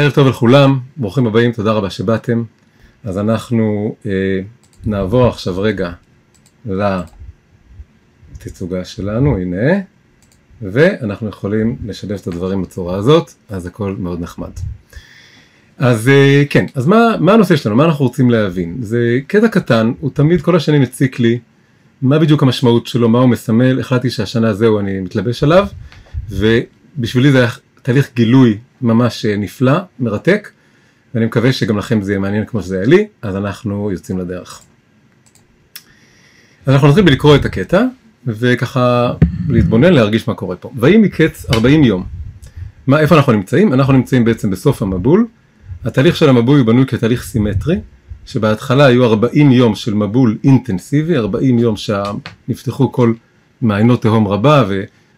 ערב טוב לכולם, ברוכים הבאים, תודה רבה שבאתם. אז אנחנו אה, נעבור עכשיו רגע לתצוגה שלנו, הנה, ואנחנו יכולים לשלב את הדברים בצורה הזאת, אז הכל מאוד נחמד. אז אה, כן, אז מה, מה הנושא שלנו, מה אנחנו רוצים להבין? זה קטע קטן, הוא תמיד כל השנים מציק לי, מה בדיוק המשמעות שלו, מה הוא מסמל, החלטתי שהשנה זהו אני מתלבש עליו, ובשבילי זה היה תהליך גילוי ממש אה, נפלא, מרתק, ואני מקווה שגם לכם זה יהיה מעניין כמו שזה היה לי, אז אנחנו יוצאים לדרך. אז אנחנו נתחיל בלקרוא את הקטע, וככה להתבונן, להרגיש מה קורה פה. ויהי מקץ 40 יום. מה, איפה אנחנו נמצאים? אנחנו נמצאים בעצם בסוף המבול. התהליך של המבול הוא בנוי כתהליך סימטרי, שבהתחלה היו 40 יום של מבול אינטנסיבי, 40 יום שנפתחו כל מעיינות תהום רבה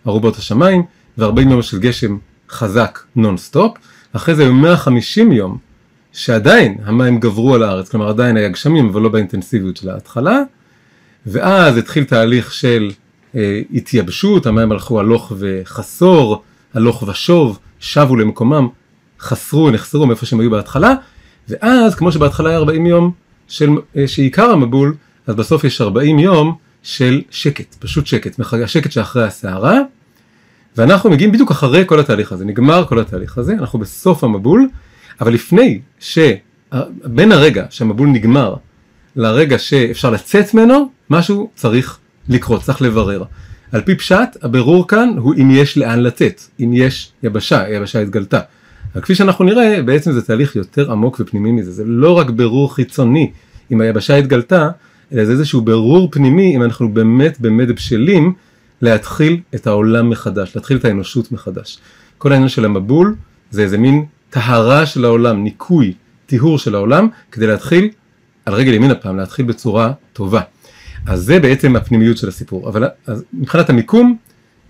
וארובות השמיים, ו-40 יום של גשם חזק נונסטופ, אחרי זה היו 150 יום שעדיין המים גברו על הארץ, כלומר עדיין היה גשמים אבל לא באינטנסיביות של ההתחלה, ואז התחיל תהליך של אה, התייבשות, המים הלכו הלוך וחסור, הלוך ושוב, שבו למקומם, חסרו, נחסרו מאיפה שהם היו בהתחלה, ואז כמו שבהתחלה היה 40 יום של, אה, שעיקר המבול, אז בסוף יש 40 יום של שקט, פשוט שקט, השקט שאחרי הסערה, ואנחנו מגיעים בדיוק אחרי כל התהליך הזה, נגמר כל התהליך הזה, אנחנו בסוף המבול, אבל לפני ש... בין הרגע שהמבול נגמר לרגע שאפשר לצאת ממנו, משהו צריך לקרות, צריך לברר. על פי פשט, הבירור כאן הוא אם יש לאן לתת, אם יש יבשה, היבשה התגלתה. אבל כפי שאנחנו נראה, בעצם זה תהליך יותר עמוק ופנימי מזה, זה לא רק בירור חיצוני אם היבשה התגלתה, אלא זה איזשהו בירור פנימי אם אנחנו באמת באמת בשלים להתחיל את העולם מחדש, להתחיל את האנושות מחדש. כל העניין של המבול זה איזה מין טהרה של העולם, ניקוי, טיהור של העולם, כדי להתחיל, על רגל ימין הפעם, להתחיל בצורה טובה. אז זה בעצם הפנימיות של הסיפור. אבל מבחינת המיקום,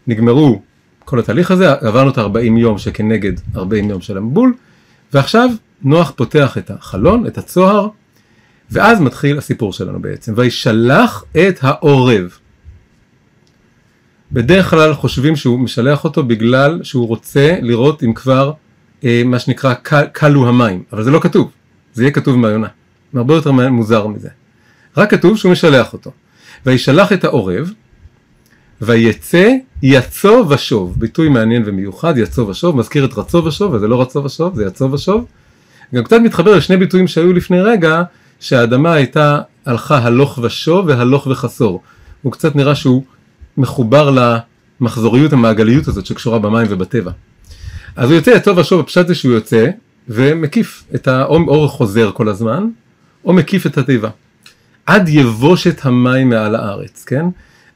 נגמרו כל התהליך הזה, עברנו את ה-40 יום שכנגד 40 יום של המבול, ועכשיו נוח פותח את החלון, את הצוהר, ואז מתחיל הסיפור שלנו בעצם. וישלח את העורב. בדרך כלל חושבים שהוא משלח אותו בגלל שהוא רוצה לראות אם כבר אה, מה שנקרא כלו המים, אבל זה לא כתוב, זה יהיה כתוב מהיונה, הרבה יותר מוזר מזה. רק כתוב שהוא משלח אותו. וישלח את העורב, ויצא יצו ושוב, ביטוי מעניין ומיוחד, יצו ושוב, מזכיר את רצו ושוב, וזה לא רצו ושוב, זה יצו ושוב. גם קצת מתחבר לשני ביטויים שהיו לפני רגע, שהאדמה הייתה, הלכה הלוך ושוב והלוך וחסור. הוא קצת נראה שהוא מחובר למחזוריות המעגליות הזאת שקשורה במים ובטבע. אז הוא יוצא טוב ושוב, הפשט זה שהוא יוצא ומקיף את האור או חוזר כל הזמן, או מקיף את התיבה. עד יבושת המים מעל הארץ, כן?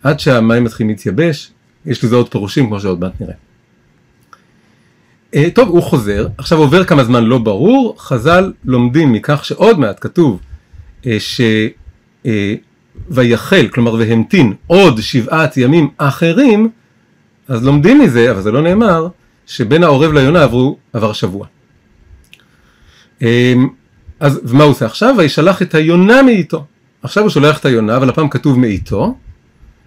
עד שהמים מתחילים להתייבש, יש לזה עוד פירושים כמו שעוד מעט נראה. טוב, הוא חוזר, עכשיו עובר כמה זמן לא ברור, חז"ל לומדים מכך שעוד מעט כתוב ש... ויחל, כלומר והמתין עוד שבעת ימים אחרים, אז לומדים מזה, אבל זה לא נאמר, שבין העורב ליונה עברו, עבר שבוע. אמ, אז ומה הוא עושה עכשיו? וישלח את היונה מאיתו. עכשיו הוא שולח את היונה, אבל הפעם כתוב מאיתו,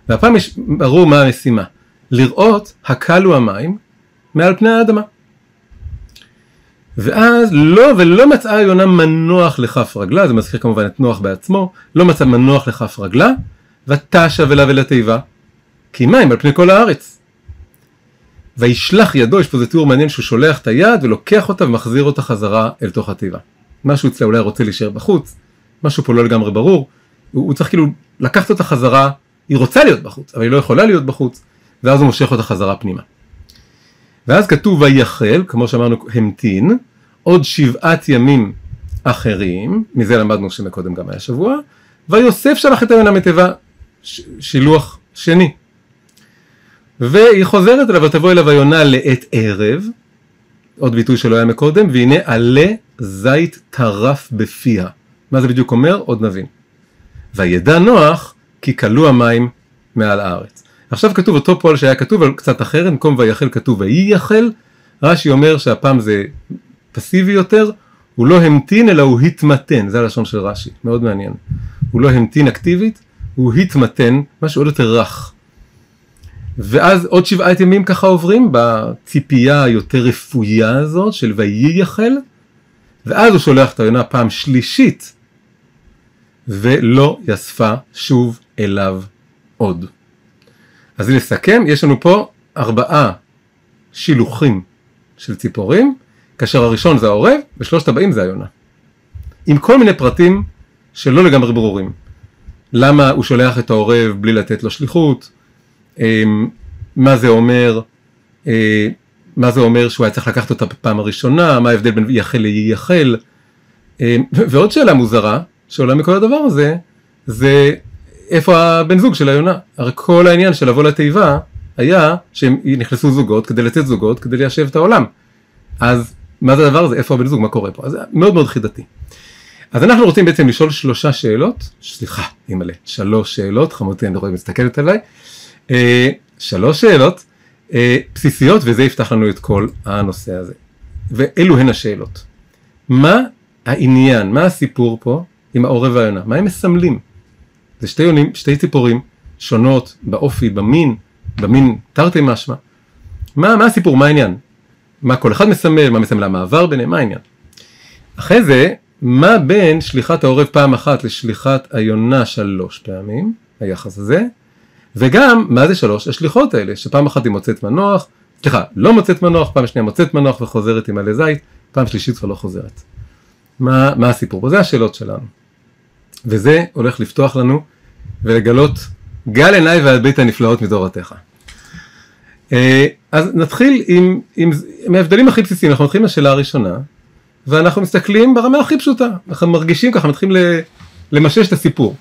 והפעם יש, ברור מה המשימה. לראות הקלו המים מעל פני האדמה. ואז לא ולא מצאה יונה מנוח לכף רגלה, זה מזכיר כמובן את נוח בעצמו, לא מצא מנוח לכף רגלה, ותשה ולה ולתיבה, כי מים על פני כל הארץ. וישלח ידו, יש פה איזה תיאור מעניין שהוא שולח את היד ולוקח אותה ומחזיר אותה חזרה אל תוך התיבה. משהו אצלה אולי רוצה להישאר בחוץ, משהו פה לא לגמרי ברור, הוא, הוא צריך כאילו לקחת אותה חזרה, היא רוצה להיות בחוץ, אבל היא לא יכולה להיות בחוץ, ואז הוא מושך אותה חזרה פנימה. ואז כתוב ויחל, כמו שאמרנו המתין, עוד שבעת ימים אחרים, מזה למדנו שמקודם גם היה שבוע, ויוסף שלח את היונה מתיבה, שילוח שני. והיא חוזרת אליו ותבוא אליו היונה לעת ערב, עוד ביטוי שלא היה מקודם, והנה עלה זית טרף בפיה. מה זה בדיוק אומר? עוד נבין. וידע נוח כי כלו המים מעל הארץ. עכשיו כתוב אותו פועל שהיה כתוב אבל קצת אחרת, במקום ויחל כתוב ויהי יחל, רש"י אומר שהפעם זה פסיבי יותר, הוא לא המתין אלא הוא התמתן, זה הלשון של רש"י, מאוד מעניין. הוא לא המתין אקטיבית, הוא התמתן, משהו עוד יותר רך. ואז עוד שבעת ימים ככה עוברים בציפייה היותר רפויה הזאת של ויהי יחל, ואז הוא שולח את היונה פעם שלישית, ולא יספה שוב אליו עוד. אז לסכם, יש לנו פה ארבעה שילוחים של ציפורים, כאשר הראשון זה העורב, ושלושת הבאים זה היונה. עם כל מיני פרטים שלא לגמרי ברורים. למה הוא שולח את העורב בלי לתת לו שליחות, אמ, מה זה אומר, אה, מה זה אומר שהוא היה צריך לקחת אותה בפעם הראשונה, מה ההבדל בין יחל לייחל, אמ, ועוד שאלה מוזרה שעולה מכל הדבר הזה, זה איפה הבן זוג של היונה. הרי כל העניין של לבוא לתיבה היה שהם נכנסו זוגות כדי לצאת זוגות כדי ליישב את העולם. אז מה זה הדבר הזה? איפה הבן זוג? מה קורה פה? אז זה מאוד מאוד חידתי. אז אנחנו רוצים בעצם לשאול שלושה שאלות, סליחה, אימא'לה, שלוש שאלות, חמותי אני רואה מסתכלת עליי, אה, שלוש שאלות אה, בסיסיות וזה יפתח לנו את כל הנושא הזה. ואלו הן השאלות. מה העניין, מה הסיפור פה עם העורב והיונה? מה הם מסמלים? זה שתי יונים, שתי ציפורים שונות באופי, במין, במין תרתי משמע. מה, מה הסיפור, מה העניין? מה כל אחד מסמל, מה מסמל המעבר ביניהם, מה העניין? אחרי זה, מה בין שליחת העורב פעם אחת לשליחת היונה שלוש פעמים, היחס הזה, וגם מה זה שלוש השליחות האלה, שפעם אחת היא מוצאת מנוח, סליחה, לא מוצאת מנוח, פעם שנייה מוצאת מנוח וחוזרת עם עלי זית, פעם שלישית כבר לא חוזרת. מה, מה הסיפור פה? זה השאלות שלנו. וזה הולך לפתוח לנו ולגלות גל עיניי ועל בית הנפלאות מדורתך. אה, אז נתחיל עם, עם, עם ההבדלים הכי בסיסיים, אנחנו מתחילים לשאלה הראשונה, ואנחנו מסתכלים ברמה הכי פשוטה, אנחנו מרגישים ככה, מתחילים למשש את הסיפור.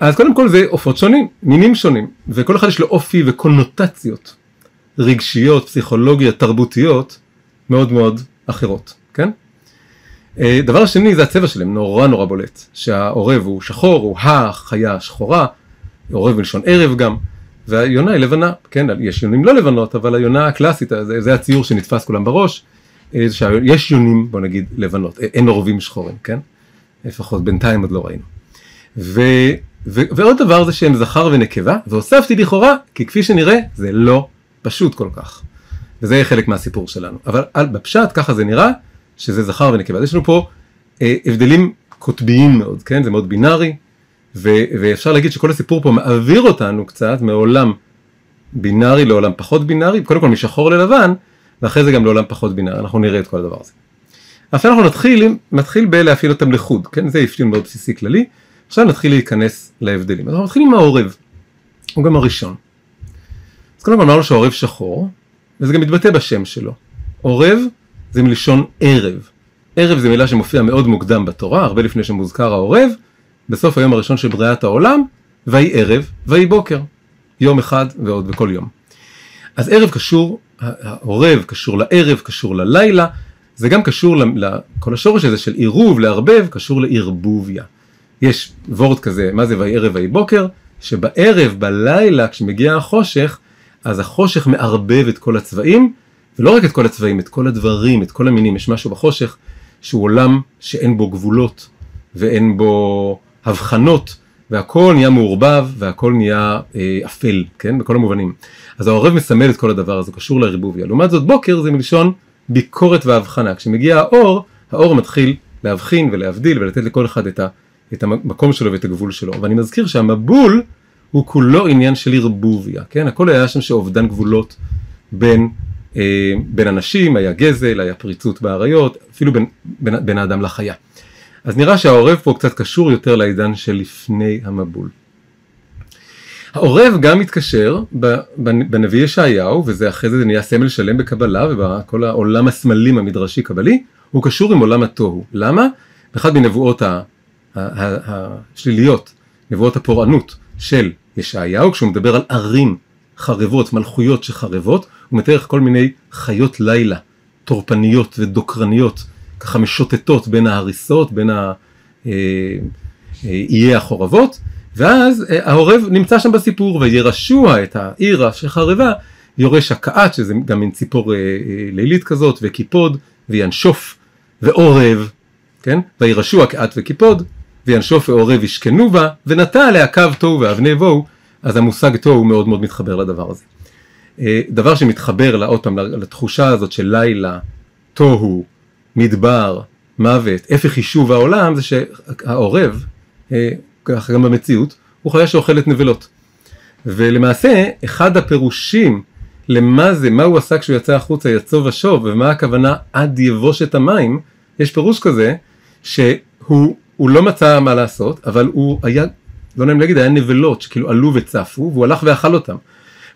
אז קודם כל זה עופות שונים, מינים שונים, וכל אחד יש לו אופי וקונוטציות רגשיות, פסיכולוגיות, תרבותיות, מאוד מאוד אחרות, כן? אה, דבר שני זה הצבע שלהם, נורא נורא בולט, שהעורב הוא שחור, הוא החיה השחורה, עורב מלשון ערב גם, והיונה היא לבנה, כן, יש יונים לא לבנות, אבל היונה הקלאסית, זה, זה הציור שנתפס כולם בראש, אה, שיש יונים, בוא נגיד, לבנות, אה, אין עורבים שחורים, כן? לפחות בינתיים עוד לא ראינו. ו, ו, ועוד דבר זה שהם זכר ונקבה, והוספתי לכאורה, כי כפי שנראה, זה לא פשוט כל כך. וזה חלק מהסיפור שלנו. אבל בפשט ככה זה נראה, שזה זכר ונקבה. אז יש לנו פה אה, הבדלים קוטביים מאוד, כן? זה מאוד בינארי, ו- ואפשר להגיד שכל הסיפור פה מעביר אותנו קצת מעולם בינארי לעולם פחות בינארי, קודם כל משחור ללבן, ואחרי זה גם לעולם פחות בינארי, אנחנו נראה את כל הדבר הזה. עכשיו אנחנו נתחיל, נתחיל בלהפעיל אותם לחוד, כן? זה אפיון מאוד בסיסי כללי, עכשיו נתחיל להיכנס להבדלים. אז אנחנו נתחיל עם העורב, הוא גם הראשון. אז קודם כל אמרנו שהעורב שחור, וזה גם מתבטא בשם שלו. עורב זה מלשון ערב. ערב זה מילה שמופיעה מאוד מוקדם בתורה, הרבה לפני שמוזכר העורב, בסוף היום הראשון של בריאת העולם, ויהי ערב, ויהי בוקר. יום אחד ועוד בכל יום. אז ערב קשור, העורב קשור לערב, קשור ללילה, זה גם קשור לכל השורש הזה של עירוב, לערבב, קשור לערבוביה. יש וורד כזה, מה זה ויהי ערב ויהי בוקר, שבערב, בלילה, כשמגיע החושך, אז החושך מערבב את כל הצבעים, ולא רק את כל הצבעים, את כל הדברים, את כל המינים, יש משהו בחושך שהוא עולם שאין בו גבולות ואין בו הבחנות והכל נהיה מעורבב והכל נהיה אה, אפל, כן? בכל המובנים. אז העורב מסמל את כל הדבר הזה, קשור לערבוביה. לעומת זאת בוקר זה מלשון ביקורת והבחנה. כשמגיע האור, האור מתחיל להבחין ולהבדיל ולתת לכל אחד את, ה, את המקום שלו ואת הגבול שלו. ואני מזכיר שהמבול הוא כולו עניין של ערבוביה, כן? הכל היה שם שאובדן גבולות בין בין אנשים, היה גזל, היה פריצות באריות, אפילו בין, בין, בין האדם לחיה. אז נראה שהעורב פה קצת קשור יותר לעידן שלפני המבול. העורב גם מתקשר בנביא ישעיהו, וזה אחרי זה נהיה סמל שלם בקבלה ובכל העולם הסמלים המדרשי קבלי, הוא קשור עם עולם התוהו. למה? באחד מנבואות השליליות, נבואות הפורענות של ישעיהו, כשהוא מדבר על ערים חרבות, מלכויות שחרבות, הוא מתאר כל מיני חיות לילה, טורפניות ודוקרניות, ככה משוטטות בין ההריסות, בין אה, אה, איי החורבות, ואז אה, העורב נמצא שם בסיפור, וירשוע את העיר שחרבה, יורש הקעת, שזה גם מין ציפור לילית כזאת, וקיפוד, וינשוף, ועורב, כן? וירשוע קעת וקיפוד, וינשוף ועורב ישכנו בה, ונטע עליה קו תוהו ואבני בואו, אז המושג תוהו מאוד מאוד מתחבר לדבר הזה. אה, דבר שמתחבר עוד פעם לתחושה הזאת של לילה, תוהו, מדבר, מוות, הפך יישוב העולם, זה שהעורב, אה, ככה גם במציאות, הוא חיה שאוכלת נבלות. ולמעשה, אחד הפירושים למה זה, מה הוא עשה כשהוא יצא החוצה, יצוא ושוב, ומה הכוונה עד יבושת המים, יש פירוש כזה, שהוא לא מצא מה לעשות, אבל הוא היה, לא נעים להגיד, היה נבלות שכאילו עלו וצפו, והוא הלך ואכל אותם.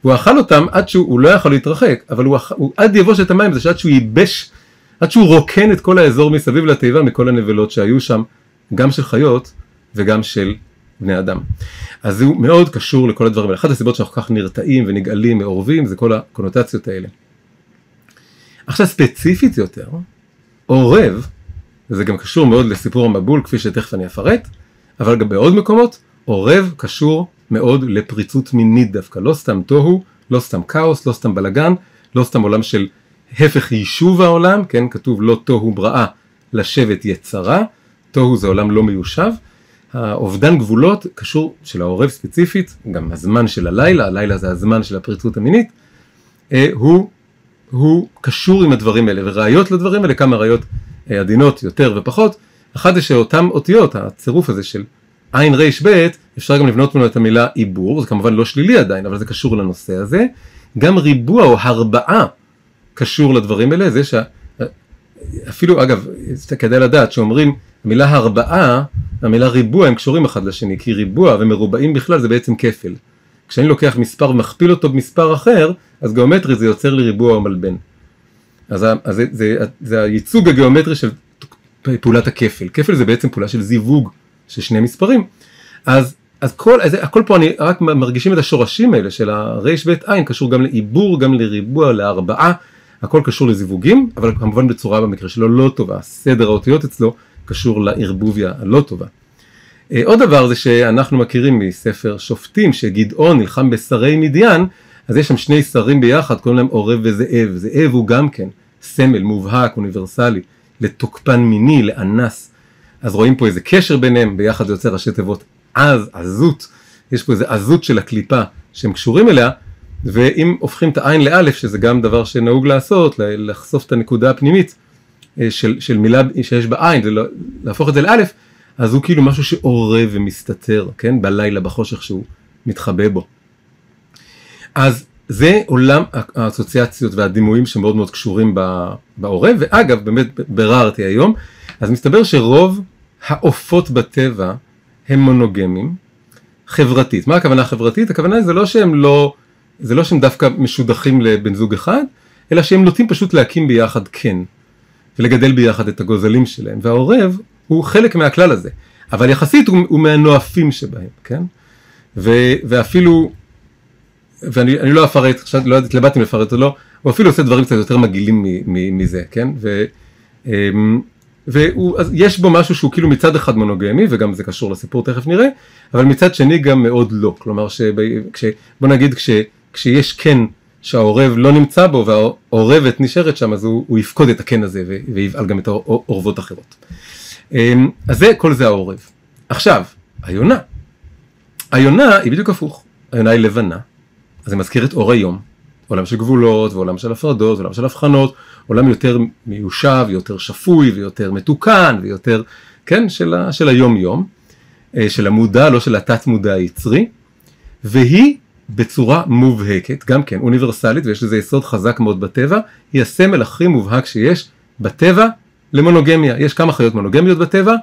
והוא אכל אותם עד שהוא לא יכול להתרחק, אבל הוא, הוא עד יבושת המים זה שעד שהוא ייבש, עד שהוא רוקן את כל האזור מסביב לתיבה מכל הנבלות שהיו שם, גם של חיות וגם של בני אדם. אז הוא מאוד קשור לכל הדברים האלה. אחת הסיבות שאנחנו כל כך נרתעים ונגאלים מעורבים זה כל הקונוטציות האלה. עכשיו ספציפית יותר, עורב, וזה גם קשור מאוד לסיפור המבול כפי שתכף אני אפרט, אבל גם בעוד מקומות, עורב קשור מאוד לפריצות מינית דווקא, לא סתם תוהו, לא סתם כאוס, לא סתם בלאגן, לא סתם עולם של הפך יישוב העולם, כן, כתוב לא תוהו בראה לשבת יצרה, תוהו זה עולם לא מיושב, האובדן גבולות קשור של העורב ספציפית, גם הזמן של הלילה, הלילה זה הזמן של הפריצות המינית, אה, הוא, הוא קשור עם הדברים האלה, וראיות לדברים האלה, כמה ראיות אה, עדינות יותר ופחות, אחת זה שאותן אותיות, הצירוף הזה של עין ריש בית, אפשר גם לבנות ממנו את המילה עיבור, זה כמובן לא שלילי עדיין, אבל זה קשור לנושא הזה. גם ריבוע או הרבעה קשור לדברים האלה, זה שה... אגב, כדאי לדעת שאומרים המילה הרבעה, המילה ריבוע הם קשורים אחד לשני, כי ריבוע ומרובעים בכלל זה בעצם כפל. כשאני לוקח מספר ומכפיל אותו במספר אחר, אז גיאומטרי זה יוצר לי ריבוע או מלבן. אז, אז זה, זה, זה הייצוג הגיאומטרי של פעולת הכפל. כפל זה בעצם פעולה של זיווג של שני מספרים. אז, אז כל, אז הכל פה אני רק מרגישים את השורשים האלה של הרייש בית עין, קשור גם לעיבור, גם לריבוע, לארבעה, הכל קשור לזיווגים, אבל כמובן בצורה במקרה שלו לא טובה, סדר האותיות אצלו קשור לערבוביה הלא טובה. אה, עוד דבר זה שאנחנו מכירים מספר שופטים שגדעון נלחם בשרי מדיין, אז יש שם שני שרים ביחד, קוראים להם עורב וזאב, זאב הוא גם כן סמל מובהק, אוניברסלי, לתוקפן מיני, לאנס. אז רואים פה איזה קשר ביניהם, ביחד זה יוצר ראשי תיבות. עז, עזות, יש פה איזה עזות של הקליפה שהם קשורים אליה, ואם הופכים את העין לאלף, שזה גם דבר שנהוג לעשות, לחשוף את הנקודה הפנימית אה, של, של מילה שיש בעין, לא, להפוך את זה לאלף, אז הוא כאילו משהו שעורב ומסתתר, כן, בלילה בחושך שהוא מתחבא בו. אז זה עולם האסוציאציות והדימויים שמאוד מאוד קשורים בעורב, ואגב, באמת ביררתי היום, אז מסתבר שרוב העופות בטבע הם מונוגמים, חברתית. מה הכוונה חברתית? הכוונה זה לא שהם לא, זה לא שהם דווקא משודכים לבן זוג אחד, אלא שהם נוטים פשוט להקים ביחד קן, ולגדל ביחד את הגוזלים שלהם, והעורב הוא חלק מהכלל הזה, אבל יחסית הוא, הוא מהנואפים שבהם, כן? ו, ואפילו, ואני לא אפרט, עכשיו לא התלבטתי אם לפרט או לא, הוא אפילו עושה דברים קצת יותר מגעילים מזה, כן? ו, אמ, ויש בו משהו שהוא כאילו מצד אחד מונוגמי וגם זה קשור לסיפור תכף נראה אבל מצד שני גם מאוד לא. כלומר שכש, בוא נגיד כש, כשיש קן שהעורב לא נמצא בו והעורבת נשארת שם אז הוא, הוא יפקוד את הקן הזה ויבעל גם את העורבות אחרות. אמ, אז זה כל זה העורב. עכשיו היונה. היונה היא בדיוק הפוך. היונה היא לבנה אז זה מזכיר את אור היום עולם של גבולות ועולם של הפרדות ועולם של הבחנות עולם יותר מיושב, יותר שפוי ויותר מתוקן ויותר, כן, של, ה, של היום יום, אה, של המודע, לא של התת מודע היצרי, והיא בצורה מובהקת, גם כן אוניברסלית ויש לזה יסוד חזק מאוד בטבע, היא הסמל הכי מובהק שיש בטבע למונוגמיה. יש כמה חיות מונוגמיות בטבע,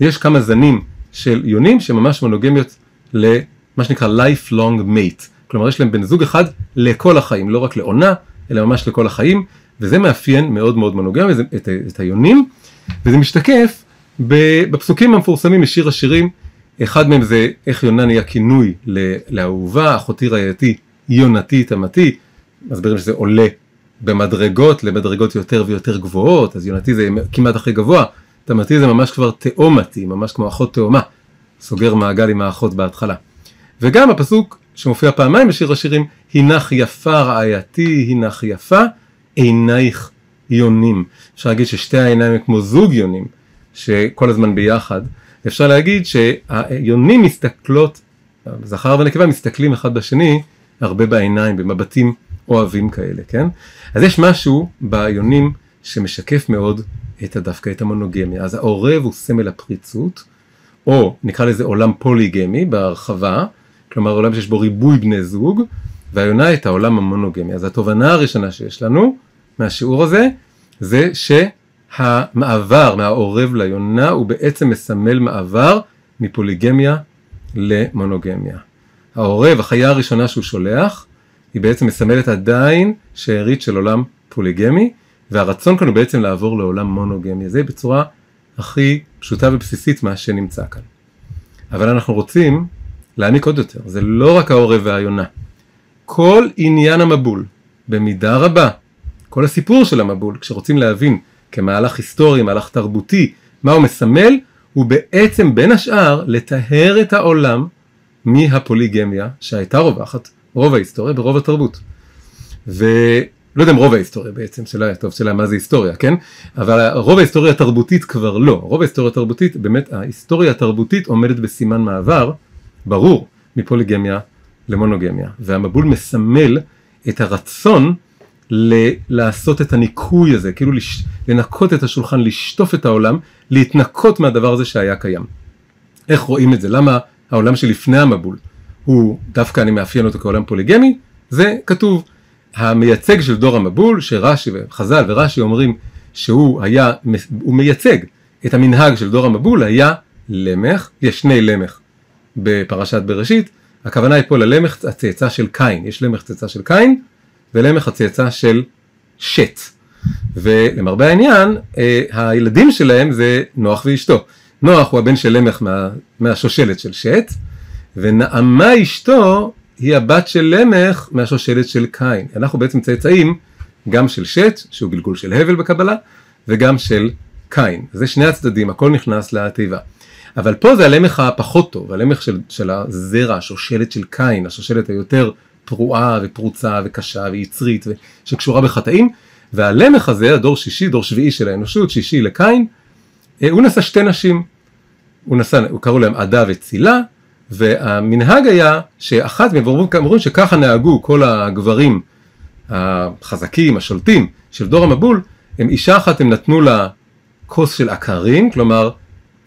יש כמה זנים של יונים שממש מונוגמיות למה שנקרא lifelong mate, כלומר יש להם בן זוג אחד לכל החיים, לא רק לעונה, אלא ממש לכל החיים, וזה מאפיין מאוד מאוד מונוגמי את, את, את היונים, וזה משתקף בפסוקים המפורסמים משיר השירים, אחד מהם זה איך יונה נהיה כינוי לאהובה, אחותי רעייתי, יונתי תמתי, מסבירים שזה עולה במדרגות למדרגות יותר ויותר גבוהות, אז יונתי זה כמעט הכי גבוה, תמתי זה ממש כבר תאומתי, ממש כמו אחות תאומה, סוגר מעגל עם האחות בהתחלה. וגם הפסוק שמופיע פעמיים בשיר השירים, הנך יפה רעייתי, הנך יפה, עינייך יונים. אפשר להגיד ששתי העיניים הם כמו זוג יונים, שכל הזמן ביחד. אפשר להגיד שהיונים מסתכלות, זכר ונקבה מסתכלים אחד בשני הרבה בעיניים, במבטים אוהבים כאלה, כן? אז יש משהו ביונים שמשקף מאוד את דווקא את המונוגמיה. אז העורב הוא סמל הפריצות, או נקרא לזה עולם פוליגמי בהרחבה, כלומר עולם שיש בו ריבוי בני זוג, והיונה את העולם המונוגמי. אז התובנה הראשונה שיש לנו מהשיעור הזה, זה שהמעבר מהעורב ליונה הוא בעצם מסמל מעבר מפוליגמיה למונוגמיה. העורב, החיה הראשונה שהוא שולח, היא בעצם מסמלת עדיין שארית של עולם פוליגמי, והרצון כאן הוא בעצם לעבור לעולם מונוגמי. זה בצורה הכי פשוטה ובסיסית מה שנמצא כאן. אבל אנחנו רוצים להעמיק עוד יותר, זה לא רק העורב והיונה. כל עניין המבול, במידה רבה, כל הסיפור של המבול, כשרוצים להבין כמהלך היסטורי, מהלך תרבותי, מה הוא מסמל, הוא בעצם בין השאר לטהר את העולם מהפוליגמיה שהייתה רווחת רוב ההיסטוריה ברוב התרבות. ולא יודע אם רוב ההיסטוריה בעצם, שאלה טוב, שאלה מה זה היסטוריה, כן? אבל רוב ההיסטוריה התרבותית כבר לא. רוב ההיסטוריה התרבותית, באמת ההיסטוריה התרבותית עומדת בסימן מעבר, ברור, מפוליגמיה למונוגמיה. והמבול מסמל את הרצון ל- לעשות את הניקוי הזה, כאילו לש- לנקות את השולחן, לשטוף את העולם, להתנקות מהדבר הזה שהיה קיים. איך רואים את זה? למה העולם שלפני המבול הוא דווקא אני מאפיין אותו כעולם פוליגמי? זה כתוב. המייצג של דור המבול, שרש"י וחז"ל ורש"י אומרים שהוא היה, הוא מייצג את המנהג של דור המבול, היה למך, יש שני למך בפרשת בראשית, הכוונה היא פה ללמך הצאצא של קין, יש למך צאצא של קין ולמך הצאצא של שת. ולמרבה העניין, אה, הילדים שלהם זה נוח ואשתו. נוח הוא הבן של למך מה, מהשושלת של שת, ונעמה אשתו היא הבת של למך מהשושלת של קין. אנחנו בעצם צאצאים גם של שת, שהוא גלגול של הבל בקבלה, וגם של קין. זה שני הצדדים, הכל נכנס לתיבה. אבל פה זה הלמך הפחות טוב, הלמך של, של הזרע, השושלת של קין, השושלת היותר פרועה ופרוצה וקשה ויצרית שקשורה בחטאים, והלמך הזה, הדור שישי, דור שביעי של האנושות, שישי לקין, אה, הוא נשא שתי נשים, הוא נשא, קראו להם עדה וצילה, והמנהג היה שאחת מהם, אומרים שככה נהגו כל הגברים החזקים, השולטים של דור המבול, הם אישה אחת הם נתנו לה כוס של עקרים, כלומר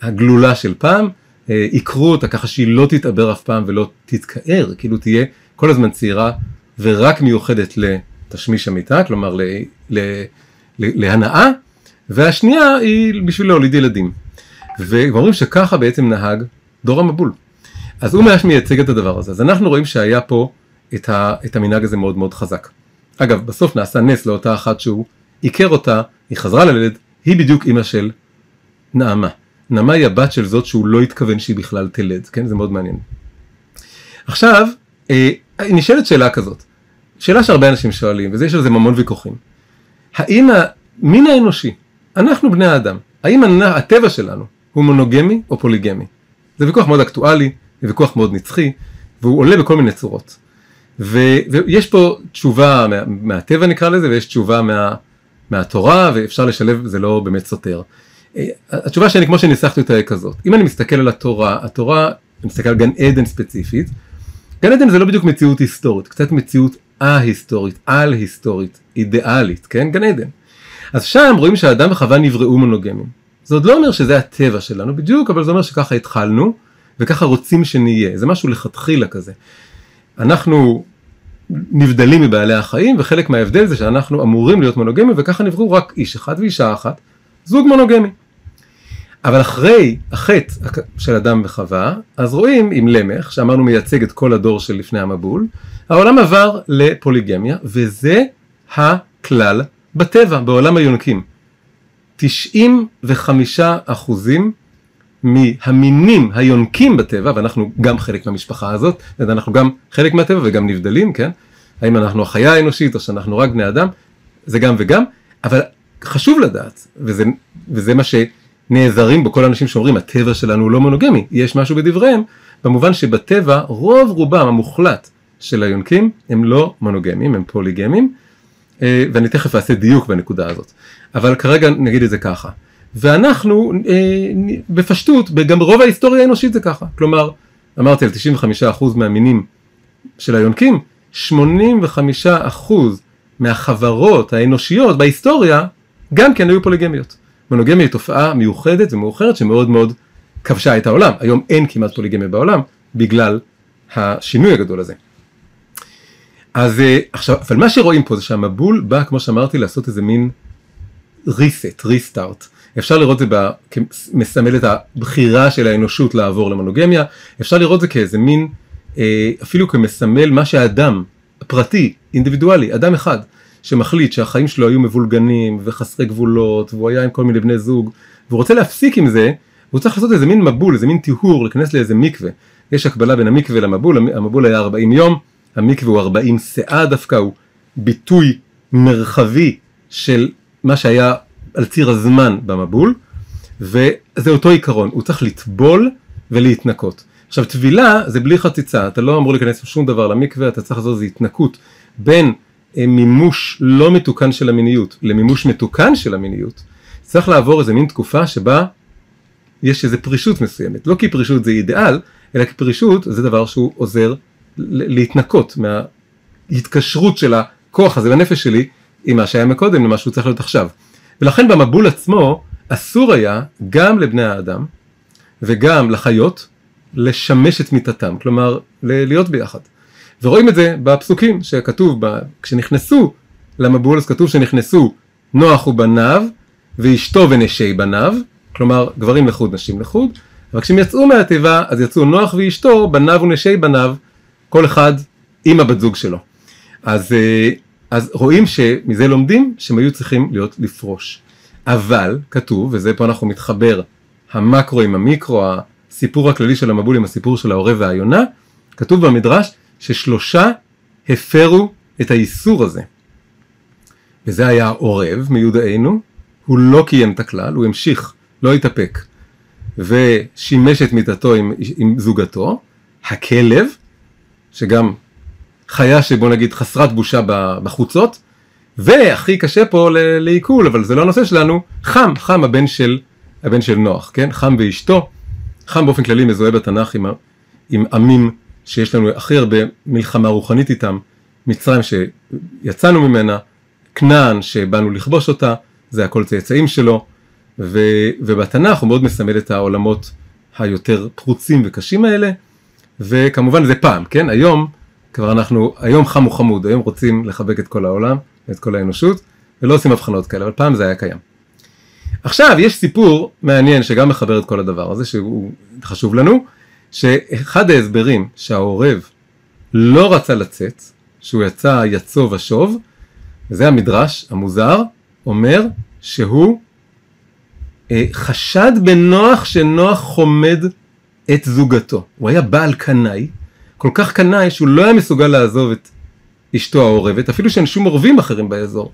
הגלולה של פעם, אה, עיקרו אותה ככה שהיא לא תתעבר אף פעם ולא תתקער, כאילו תהיה כל הזמן צעירה ורק מיוחדת לתשמיש המיטה, כלומר ל, ל, ל, להנאה, והשנייה היא בשביל להוליד ילדים. ואומרים שככה בעצם נהג דור המבול. אז הוא ממש מייצג את הדבר הזה. אז אנחנו רואים שהיה פה את, ה, את המנהג הזה מאוד מאוד חזק. אגב, בסוף נעשה נס לאותה אחת שהוא עיקר אותה, היא חזרה ללדת, היא בדיוק אימא של נעמה. נעמה היא הבת של זאת שהוא לא התכוון שהיא בכלל תלד, כן? זה מאוד מעניין. עכשיו, אה, נשאלת שאלה כזאת, שאלה שהרבה אנשים שואלים, ויש על זה המון ויכוחים. האם המין האנושי, אנחנו בני האדם, האם הטבע שלנו הוא מונוגמי או פוליגמי? זה ויכוח מאוד אקטואלי, זה ויכוח מאוד נצחי, והוא עולה בכל מיני צורות. ו, ויש פה תשובה מה, מהטבע נקרא לזה, ויש תשובה מה, מהתורה, ואפשר לשלב, זה לא באמת סותר. התשובה שלי, כמו שניסחתי אותה, היא כזאת. אם אני מסתכל על התורה, התורה, אני מסתכל על גן עדן ספציפית, גן עדן זה לא בדיוק מציאות היסטורית, קצת מציאות א-היסטורית, על-היסטורית, אידיאלית, כן? גן עדן. אז שם רואים שהאדם וחווה נבראו מונוגמים. זה עוד לא אומר שזה הטבע שלנו בדיוק, אבל זה אומר שככה התחלנו, וככה רוצים שנהיה. זה משהו לכתחילה כזה. אנחנו נבדלים מבעלי החיים, וחלק מההבדל זה שאנחנו אמורים להיות מונוגמים, וככה נבראו רק איש אחד ואישה אחת, זוג מונוגמי. אבל אחרי החטא של אדם וחווה, אז רואים עם למך, שאמרנו מייצג את כל הדור של לפני המבול, העולם עבר לפוליגמיה, וזה הכלל בטבע, בעולם היונקים. 95 אחוזים מהמינים היונקים בטבע, ואנחנו גם חלק מהמשפחה הזאת, ואנחנו גם חלק מהטבע וגם נבדלים, כן? האם אנחנו החיה האנושית או שאנחנו רק בני אדם, זה גם וגם, אבל חשוב לדעת, וזה, וזה מה שנעזרים בו כל האנשים שאומרים הטבע שלנו הוא לא מונוגמי, יש משהו בדבריהם, במובן שבטבע רוב רובם המוחלט של היונקים הם לא מונוגמים, הם פוליגמים, אה, ואני תכף אעשה דיוק בנקודה הזאת, אבל כרגע נגיד את זה ככה. ואנחנו אה, בפשטות, גם ברוב ההיסטוריה האנושית זה ככה, כלומר, אמרתי על 95% מהמינים של היונקים, 85% מהחברות האנושיות בהיסטוריה גם כן היו פוליגמיות. מונוגמיה היא תופעה מיוחדת ומאוחרת שמאוד מאוד כבשה את העולם. היום אין כמעט פוליגמיה בעולם בגלל השינוי הגדול הזה. אז אה, עכשיו, אבל מה שרואים פה זה שהמבול בא, כמו שאמרתי, לעשות איזה מין reset, restart. אפשר לראות את זה כמסמל את הבחירה של האנושות לעבור למונוגמיה, אפשר לראות את זה כאיזה מין, אה, אפילו כמסמל מה שהאדם, פרטי, אינדיבידואלי, אדם אחד, שמחליט שהחיים שלו היו מבולגנים וחסרי גבולות, והוא היה עם כל מיני בני זוג, והוא רוצה להפסיק עם זה, והוא צריך לעשות איזה מין מבול, איזה מין טיהור, להיכנס לאיזה מקווה. יש הקבלה בין המקווה למבול, המבול היה 40 יום, המקווה הוא 40 שאה דווקא, הוא ביטוי מרחבי של מה שהיה על ציר הזמן במבול, וזה אותו עיקרון, הוא צריך לטבול ולהתנקות. עכשיו טבילה זה בלי חציצה, אתה לא אמור להיכנס שום דבר למקווה, אתה צריך לעשות איזו התנקות בין מימוש לא מתוקן של המיניות למימוש מתוקן של המיניות, צריך לעבור איזה מין תקופה שבה יש איזו פרישות מסוימת, לא כי פרישות זה אידיאל, אלא כי פרישות זה דבר שהוא עוזר להתנקות מההתקשרות של הכוח הזה בנפש שלי עם מה שהיה מקודם למה שהוא צריך להיות עכשיו. ולכן במבול עצמו אסור היה גם לבני האדם וגם לחיות לשמש את מיתתם, כלומר להיות ביחד. ורואים את זה בפסוקים שכתוב, ב, כשנכנסו למבול אז כתוב שנכנסו נוח ובניו ואשתו ונשי בניו, כלומר גברים לחוד נשים לחוד, אבל כשהם יצאו מהתיבה אז יצאו נוח ואשתו, בניו ונשי בניו, כל אחד עם הבת זוג שלו. אז, אה, אז רואים שמזה לומדים שהם היו צריכים להיות לפרוש. אבל כתוב, וזה פה אנחנו מתחבר המקרו עם המיקרו, הסיפור הכללי של המבול עם הסיפור של העורב והיונה, כתוב במדרש ששלושה הפרו את האיסור הזה. וזה היה העורב מיודענו, הוא לא קיים את הכלל, הוא המשיך, לא התאפק, ושימש את מיתתו עם, עם זוגתו, הכלב, שגם חיה שבוא נגיד חסרת בושה בחוצות, והכי קשה פה לעיכול, אבל זה לא הנושא שלנו, חם, חם הבן של, הבן של נוח, כן? חם ואשתו, חם באופן כללי מזוהה בתנ"ך עם, עם עמים שיש לנו הכי הרבה מלחמה רוחנית איתם, מצרים שיצאנו ממנה, כנען שבאנו לכבוש אותה, זה הכל צאצאים שלו, ו, ובתנ"ך הוא מאוד מסמל את העולמות היותר פרוצים וקשים האלה, וכמובן זה פעם, כן? היום כבר אנחנו, היום חם וחמוד, היום רוצים לחבק את כל העולם, את כל האנושות, ולא עושים הבחנות כאלה, אבל פעם זה היה קיים. עכשיו יש סיפור מעניין שגם מחבר את כל הדבר הזה, שהוא חשוב לנו, שאחד ההסברים שהעורב לא רצה לצאת, שהוא יצא יצוא ושוב, וזה המדרש המוזר, אומר שהוא אה, חשד בנוח שנוח חומד את זוגתו. הוא היה בעל קנאי, כל כך קנאי שהוא לא היה מסוגל לעזוב את אשתו העורבת, אפילו שאין שום עורבים אחרים באזור.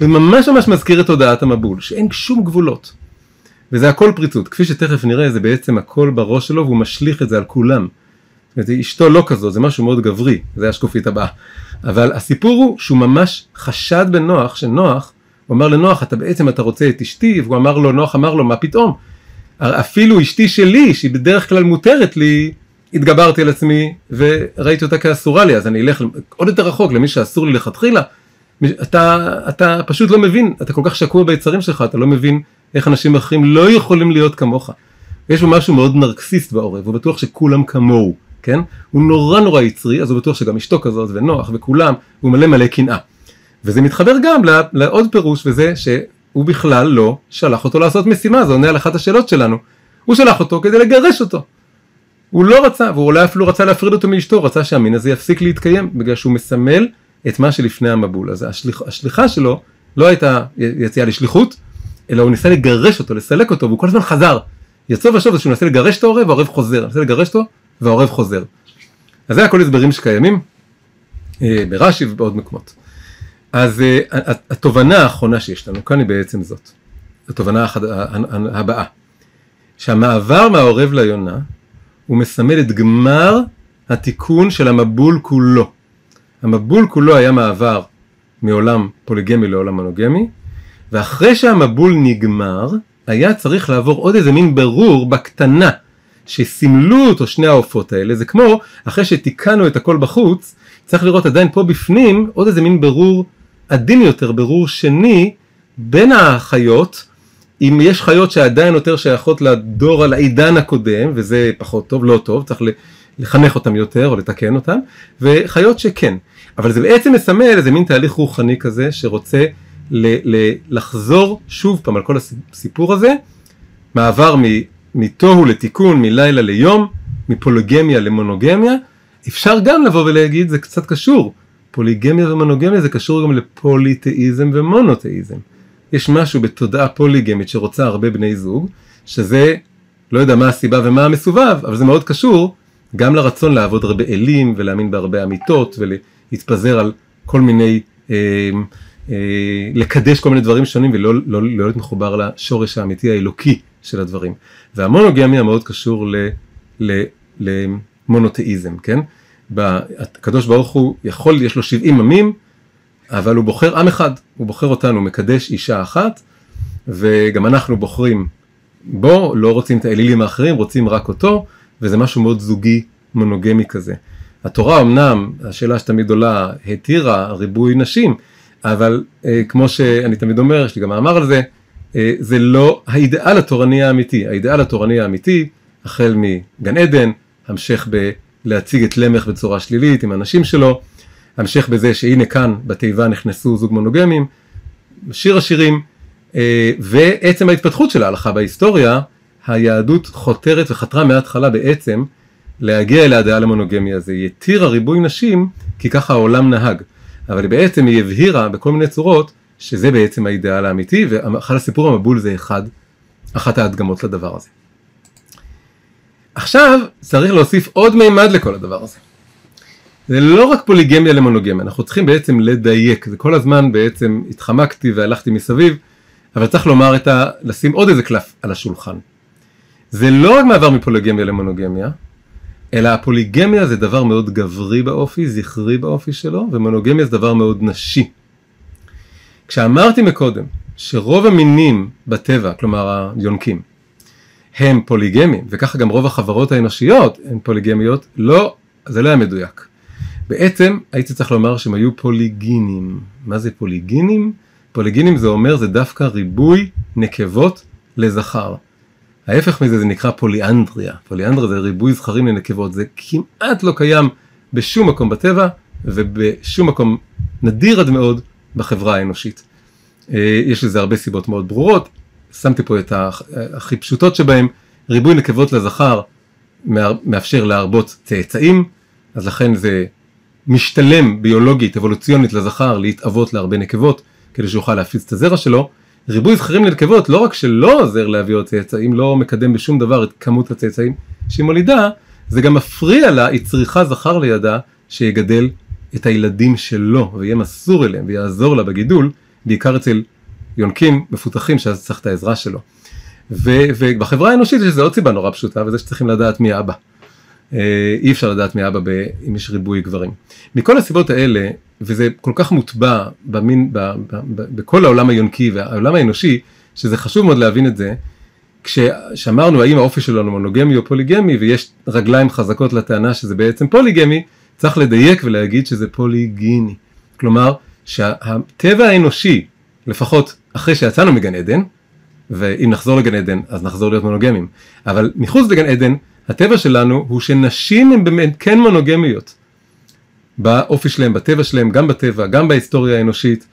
זה ממש ממש מזכיר את הודעת המבול, שאין שום גבולות. וזה הכל פריצות, כפי שתכף נראה זה בעצם הכל בראש שלו והוא משליך את זה על כולם. זאת אומרת, אשתו לא כזו, זה משהו מאוד גברי, זה השקופית הבאה. אבל הסיפור הוא שהוא ממש חשד בנוח, שנוח, הוא אמר לנוח, אתה בעצם אתה רוצה את אשתי, והוא אמר לו, נוח אמר לו, מה פתאום? אפילו אשתי שלי, שהיא בדרך כלל מותרת לי, התגברתי על עצמי וראיתי אותה כאסורה לי, אז אני אלך עוד יותר רחוק למי שאסור לי לכתחילה. אתה, אתה פשוט לא מבין, אתה כל כך שקוע ביצרים שלך, אתה לא מבין איך אנשים אחרים לא יכולים להיות כמוך. יש בו משהו מאוד נרקסיסט בעורב, הוא בטוח שכולם כמוהו, כן? הוא נורא נורא יצרי, אז הוא בטוח שגם אשתו כזאת ונוח וכולם, הוא מלא מלא קנאה. וזה מתחבר גם לעוד פירוש, וזה שהוא בכלל לא שלח אותו לעשות משימה, זה עונה על אחת השאלות שלנו. הוא שלח אותו כדי לגרש אותו. הוא לא רצה, והוא אולי אפילו רצה להפריד אותו מאשתו, רצה שהמין הזה יפסיק להתקיים, בגלל שהוא מסמל את מה שלפני המבול. אז השליח, השליחה שלו לא הייתה יציאה לשליחות, אלא הוא ניסה לגרש אותו, לסלק אותו, והוא כל הזמן חזר. יצא ושוב, שהוא מנסה לגרש את העורב, והעורב חוזר, מנסה לגרש אותו, והעורב חוזר. אז זה הכל הסברים שקיימים, אה, ברש"י ובעוד מקומות. אז אה, התובנה האחרונה שיש לנו כאן היא בעצם זאת, התובנה הבאה, שהמעבר מהעורב ליונה הוא מסמל את גמר התיקון של המבול כולו. המבול כולו היה מעבר מעולם פוליגמי לעולם מונוגמי, ואחרי שהמבול נגמר, היה צריך לעבור עוד איזה מין ברור בקטנה, שסימלו אותו שני העופות האלה, זה כמו אחרי שתיקנו את הכל בחוץ, צריך לראות עדיין פה בפנים עוד איזה מין ברור עדין יותר, ברור שני בין החיות, אם יש חיות שעדיין יותר שייכות לדור על העידן הקודם, וזה פחות טוב, לא טוב, צריך לחנך אותם יותר או לתקן אותם, וחיות שכן. אבל זה בעצם מסמל איזה מין תהליך רוחני כזה שרוצה ל- ל- לחזור שוב פעם על כל הסיפור הזה, מעבר מתוהו לתיקון, מלילה ליום, מפוליגמיה למונוגמיה, אפשר גם לבוא ולהגיד זה קצת קשור, פוליגמיה ומונוגמיה זה קשור גם לפוליתאיזם ומונותאיזם. יש משהו בתודעה פוליגמית שרוצה הרבה בני זוג, שזה, לא יודע מה הסיבה ומה המסובב, אבל זה מאוד קשור גם לרצון לעבוד הרבה אלים ולהאמין בהרבה אמיתות ולהתפזר על כל מיני, אה, לקדש כל מיני דברים שונים ולא לא, לא להיות מחובר לשורש האמיתי האלוקי של הדברים. והמונוגמיה מאוד קשור ל, ל, למונותאיזם, כן? הקדוש ברוך הוא יכול, יש לו 70 עמים, אבל הוא בוחר עם אחד, הוא בוחר אותנו, מקדש אישה אחת, וגם אנחנו בוחרים בו, לא רוצים את האלילים האחרים, רוצים רק אותו, וזה משהו מאוד זוגי, מונוגמי כזה. התורה אמנם, השאלה שתמיד עולה, התירה ריבוי נשים, אבל אה, כמו שאני תמיד אומר, יש לי גם מאמר על זה, אה, זה לא האידאל התורני האמיתי. האידאל התורני האמיתי, החל מגן עדן, המשך בלהציג את למך בצורה שלילית עם הנשים שלו, המשך בזה שהנה כאן בתיבה נכנסו זוג מונוגמים, שיר השירים, אה, ועצם ההתפתחות של ההלכה בהיסטוריה, היהדות חותרת וחתרה מההתחלה בעצם להגיע אל הדעה למונוגמיה הזה. היא התירה ריבוי נשים כי ככה העולם נהג, אבל בעצם היא הבהירה בכל מיני צורות שזה בעצם האידאל האמיתי, ואחד הסיפור המבול זה אחד, אחת ההדגמות לדבר הזה. עכשיו צריך להוסיף עוד מימד לכל הדבר הזה. זה לא רק פוליגמיה למונוגמיה, אנחנו צריכים בעצם לדייק, זה כל הזמן בעצם התחמקתי והלכתי מסביב, אבל צריך לומר את ה... לשים עוד איזה קלף על השולחן. זה לא רק מעבר מפוליגמיה למונוגמיה, אלא הפוליגמיה זה דבר מאוד גברי באופי, זכרי באופי שלו, ומונוגמיה זה דבר מאוד נשי. כשאמרתי מקודם שרוב המינים בטבע, כלומר היונקים, הם פוליגמים, וככה גם רוב החברות האנושיות הן פוליגמיות, לא, זה לא היה מדויק. בעצם הייתי צריך לומר שהם היו פוליגינים. מה זה פוליגינים? פוליגינים זה אומר זה דווקא ריבוי נקבות לזכר. ההפך מזה זה נקרא פוליאנדריה. פוליאנדריה זה ריבוי זכרים לנקבות, זה כמעט לא קיים בשום מקום בטבע ובשום מקום נדיר עד מאוד בחברה האנושית. אה, יש לזה הרבה סיבות מאוד ברורות, שמתי פה את הכי פשוטות שבהם, ריבוי נקבות לזכר מאפשר להרבות צאצאים, אז לכן זה משתלם ביולוגית, אבולוציונית לזכר להתאבות להרבה נקבות, כדי שיוכל להפיץ את הזרע שלו. ריבוי זכרים לנקבות לא רק שלא עוזר להביא עוד צאצאים, לא מקדם בשום דבר את כמות הצאצאים שהיא מולידה, זה גם מפריע לה, היא צריכה זכר לידה שיגדל את הילדים שלו ויהיה מסור אליהם ויעזור לה בגידול, בעיקר אצל יונקים מפותחים שאז צריך את העזרה שלו. ובחברה האנושית יש לזה עוד סיבה נורא פשוטה וזה שצריכים לדעת מי אבא. אה, אי אפשר לדעת מי אבא ב- אם יש ריבוי גברים. מכל הסיבות האלה, וזה כל כך מוטבע במין, ב- ב- ב- בכל העולם היונקי והעולם האנושי, שזה חשוב מאוד להבין את זה, כשאמרנו האם האופי שלנו מונוגמי או פוליגמי ויש רגליים חזקות לטענה שזה בעצם פוליגמי, צריך לדייק ולהגיד שזה פוליגיני. כלומר, שהטבע האנושי, לפחות אחרי שיצאנו מגן עדן, ואם נחזור לגן עדן אז נחזור להיות מונוגמים, אבל מחוץ לגן עדן, הטבע שלנו הוא שנשים הן באמת כן מונוגמיות. באופי שלהם, בטבע שלהם, גם בטבע, גם בהיסטוריה האנושית,